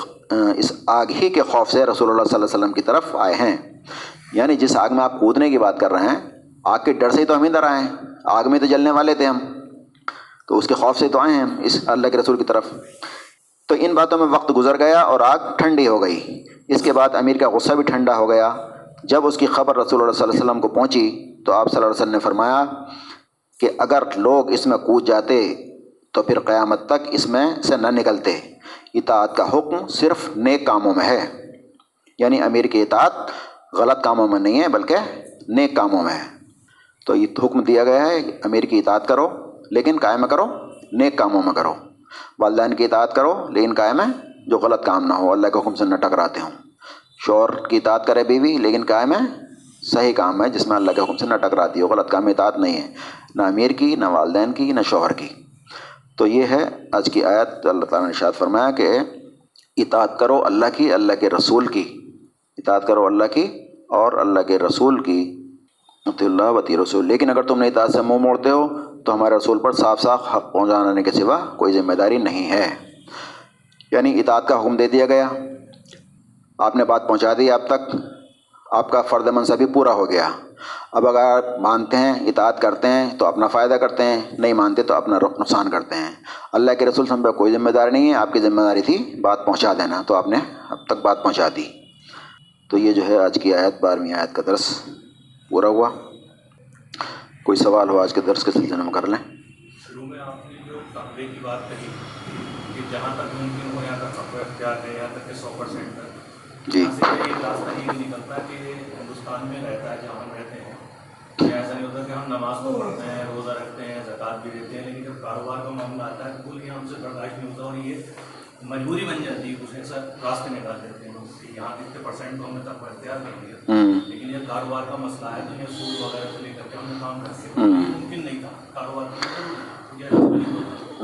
A: اس آگ ہی کے خوف سے رسول اللہ صلی اللہ علیہ وسلم کی طرف آئے ہیں۔ یعنی جس آگ میں آپ کودنے کی بات کر رہے ہیں، آگ کے ڈر سے ہی تو ہم ادھر آئے ہیں۔ آگ میں تو جلنے والے تھے ہم۔ تو اس کے خوف سے تو آئے ہیں اس اللہ کے رسول کی طرف۔ تو ان باتوں میں وقت گزر گیا اور آگ ٹھنڈی ہو گئی۔ اس کے بعد امیر کا غصہ بھی ٹھنڈا ہو گیا۔ جب اس کی خبر رسول اللہ صلی اللہ علیہ وسلم کو پہنچی تو آپ صلی اللہ علیہ وسلم نے فرمایا کہ اگر لوگ اس میں کود جاتے تو پھر قیامت تک اس میں سے نہ نکلتے۔ اطاعت کا حکم صرف نیک کاموں میں ہے۔ یعنی امیر کی اطاعت غلط کاموں میں نہیں ہے، بلکہ نیک کاموں میں ہے۔ تو یہ حکم دیا گیا ہے امیر کی اطاعت کرو، لیکن قائم کرو، نیک کاموں میں کرو۔ والدین کی اطاعت کرو، لیکن قائم ہے جو غلط کام نہ ہو۔ اللہ کے حکم سے نہ ٹکراتے ہوں۔ شور کی اطاعت کرے بیوی، لیکن قائم ہے، صحیح کام ہے، جس میں اللہ کے حکم سے نہ ٹکراتی ہو، غلط کام، اطاعت نہیں ہے، نہ امیر کی، نہ والدین کی، نہ شوہر کی۔ تو یہ ہے آج کی آیت، اللہ تعالیٰ نے شاد فرمایا کہ اطاعت کرو اللہ کی، اللہ کے رسول کی۔ اطاعت کرو اللہ کی اور اللہ کے رسول کی۔ اللہ وطی رسول، لیکن اگر تم نے اطاعت سے منہ موڑتے ہو، تو ہمارے رسول پر صاف صاف حق پہنچانے کے سوا کوئی ذمہ داری نہیں ہے۔ یعنی اطاعت کا حکم دے دیا گیا۔ آپ نے بات پہنچا دی اب تک، آپ کا فرد منصبی پورا ہو گیا۔ اب اگر آپ مانتے ہیں، اطاعت کرتے ہیں، تو اپنا فائدہ کرتے ہیں، نہیں مانتے تو اپنا نقصان کرتے ہیں۔ اللہ کے رسول سم پہ کوئی ذمہ داری نہیں ہے، آپ کی ذمہ داری تھی بات پہنچا دینا، تو آپ نے اب تک بات پہنچا دی۔ تو یہ جو ہے آج کی آیت، بارہویں آیت کا درس پورا ہوا۔ کوئی سوال ہو آج کے درس کے سلسلے میں کر لیں۔
B: شروع میں آپ نے جو تقبے کی بات کہی کہ جہاں تک ممکن ہو، یہاں تک اختیار ہے یہاں تک کہ سو پرسینٹ
A: جی۔
B: راستہ یہ نکلتا ہے کہ ہندوستان میں رہتا ہے جہاں ہم رہتے ہیں۔ ایسا نہیں ہوتا کہ ہم نماز کو پڑھتے ہیں روزہ رکھتے ہیں زکوٰۃ بھی دیتے ہیں لیکن جب کاروبار کا معاملہ آتا ہے تو یہ ہم سے برداشت نہیں ہوتا اور یہ مجبوری بن جاتی ہے کچھ ایسا راستے نکال دیتے ہیں۔ کہ یہاں کتنے پرسینٹ تو ہم نے تک اختیار کر لیا۔ لیکن یہ کاروبار کا مسئلہ ہے تو یہ سود وغیرہ سے لے کر کے ہم نے کام کرتے ہیں ممکن نہیں تھا کاروبار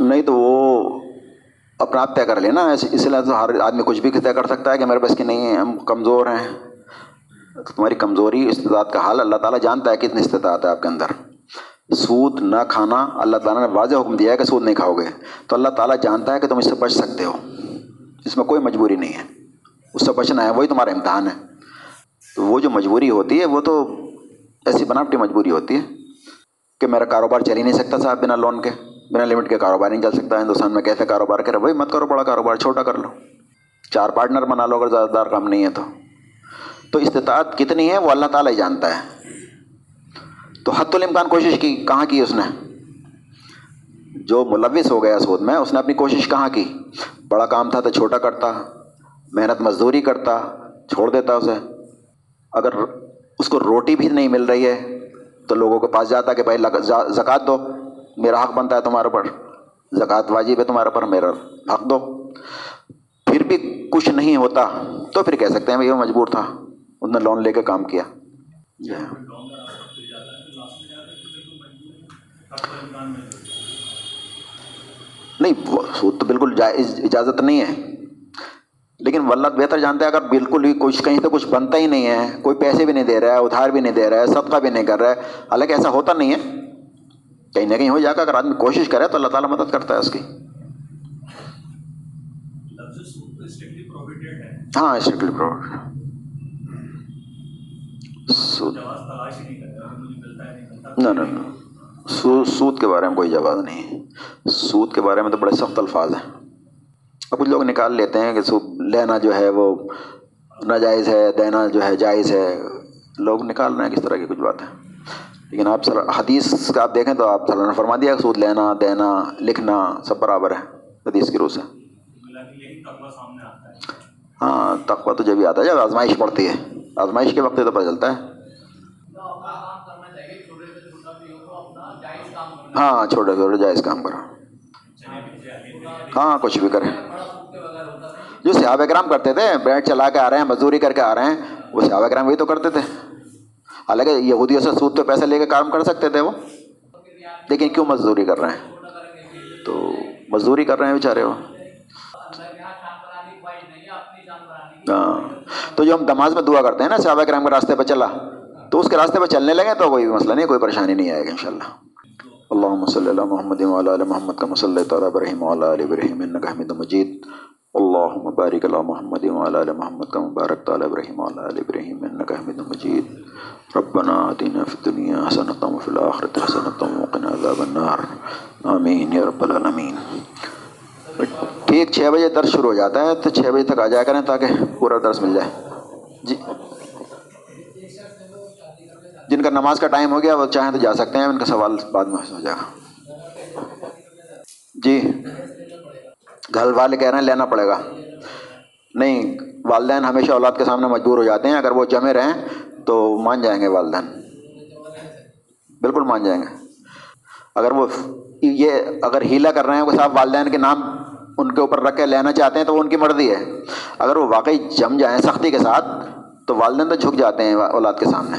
A: نہیں تو وہ اپنا آپ طے کر لینا اس لیے تو ہر آدمی کچھ بھی طے کر سکتا ہے کہ میرے بس کی نہیں ہے، ہم کمزور ہیں۔ تمہاری کمزوری استطاعت کا حال اللہ تعالیٰ جانتا ہے کتنی استطاعت ہے آپ کے اندر۔ سود نہ کھانا اللہ تعالیٰ نے واضح حکم دیا ہے کہ سود نہیں کھاؤ گے تو اللہ تعالیٰ جانتا ہے کہ تم اس سے بچ سکتے ہو۔ اس میں کوئی مجبوری نہیں ہے۔ اس سے بچنا ہے، وہی تمہارا امتحان ہے۔ تو وہ جو مجبوری ہوتی ہے، وہ تو ایسی بناوٹی مجبوری ہوتی ہے کہ میرا کاروبار چل ہی نہیں سکتا صاحب بنا لون کے۔ بنا لمٹ کے کاروبار نہیں چل سکتا، ہندوستان میں کیسے کاروبار کرے؟ وہی مت کرو، بڑا کاروبار چھوٹا کر لو۔ چار پارٹنر بنا لو، اگر زیادہ دار کام نہیں ہے تو۔ تو استطاعت کتنی ہے؟ وہ اللہ تعالیٰ ہی جانتا ہے۔ تو حت الامکان کوشش کی، کہاں کی اس نے؟ جو ملوث ہو گیا سود میں، اس نے اپنی کوشش کہاں کی؟ بڑا کام تھا تو چھوٹا کرتا، محنت مزدوری کرتا، چھوڑ دیتا اسے۔ اگر اس کو روٹی بھی نہیں مل رہی ہے، تو لوگوں کے پاس جاتا کہ بھائی زکوٰۃ دو۔ میرا حق بنتا ہے تمہارے پر زکوٰۃ واجب ہے تمہارے پر میرا حق دو۔ پھر بھی کچھ نہیں ہوتا تو پھر کہہ سکتے ہیں بھائی وہ مجبور تھا، اس نے لون لے کے کام کیا۔ جی ہاں۔ نہیں سود تو بالکل اجازت نہیں ہے۔ لیکن واللہ بہتر جانتے ہیں اگر بالکل ہی کچھ کہیں سے کچھ بنتا ہی نہیں ہے، کوئی پیسے بھی نہیں دے رہا ہے، ادھار بھی نہیں دے رہا ہے، صدقہ بھی نہیں کر رہا ہے، حالانکہ ایسا ہوتا نہیں ہے۔ کہیں نہ کہیں ہو جا کر اگر آدمی کوشش کرے تو اللہ تعالیٰ مدد کرتا ہے اس کی۔ ہاں اسٹرکٹلی پروہیبٹڈ سود۔ نہ نہ سود کے بارے میں کوئی جواز نہیں ہے۔ سود کے بارے میں تو بڑے سخت الفاظ ہیں۔ اب کچھ لوگ نکال لیتے ہیں کہ سود لینا جو ہے وہ ناجائز ہے دینا جو ہے جائز ہے۔ لوگ نکال رہے ہیں کس طرح کی کچھ بات ہے لیکن آپ سر حدیث کا آپ دیکھیں تو آپ نے فرما دیا سود لینا، دینا، لکھنا سب برابر ہے حدیث کی روح سے۔ ہاں تقوی تو جب بھی آتا ہے، جب آزمائش پڑتی ہے۔ آزمائش کے وقت تو پتہ چلتا ہے۔ ہاں چھوٹے چھوٹے جائز کام کرو۔ ہاں کچھ بھی کریں۔ جو صحابہ کرام کرتے تھے بیٹ چلا کے آ رہے ہیں، مزدوری کر کے آ رہے ہیں، وہ صحابہ کرام وہی تو کرتے تھے۔ حالانکہ یہودیوں سے سود پہ پیسے لے کے کام کر سکتے تھے وہ۔ لیکن کیوں مزدوری کر رہے ہیں؟ تو مزدوری کر رہے ہیں بیچارے وہ۔ ہاں۔ تو جو ہم نماز میں دعا کرتے ہیں نا، صحابہ کرام کے راستے پہ چلا، تو اس کے راستے پہ چلنے لگے تو کوئی مسئلہ نہیں، کوئی پریشانی نہیں آئے گا ان شاء اللہ اللہم صلی اللہ محمد وعلی آل محمد کا مسلح تعالیٰ ابراہیم وعلی آل ابراہیم، انکا حمید مجید۔ اللہم بارک اللہ محمد وعلی آل محمد کا مبارک تعالیٰ ابراہیم وعلی آل ابراہیم انکا حمید مجید ربنا آتنا فی الدنیا حسنتا وفی الآخرت حسنتا وقنا عذاب النار. آمین یا رب العالمین ٹھیک چھ بجے درس شروع ہو جاتا ہے تو چھ بجے تک آ جایا کریں تاکہ پورا درس مل جائے۔ جی۔ جن کا نماز کا ٹائم ہو گیا، وہ چاہیں تو جا سکتے ہیں، ان کا سوال بعد میں ہو جائے گا۔ جی۔ گھر والے کہہ رہے ہیں، لینا پڑے گا۔ نہیں، والدین ہمیشہ اولاد کے سامنے مجبور ہو جاتے ہیں۔ اگر وہ جمے رہیں تو مان جائیں گے والدین۔ بالکل مان جائیں گے۔ اگر وہ یہ اگر ہیلا کر رہے ہیں، وہ صاحب والدین کے نام ان کے اوپر رکھ کے لینا چاہتے ہیں تو وہ ان کی مرضی ہے۔ اگر وہ واقعی جم جائیں سختی کے ساتھ، تو والدین تو جھک جاتے ہیں اولاد کے سامنے۔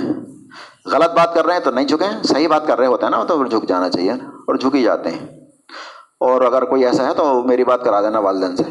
A: غلط بات کر رہے ہیں تو نہیں جھکیں، صحیح بات کر رہے ہوتے ہیں نا تو جھک جانا چاہیے اور جھک ہی جاتے ہیں۔ اور اگر کوئی ایسا ہے تو میری بات کرا دینا والدین سے۔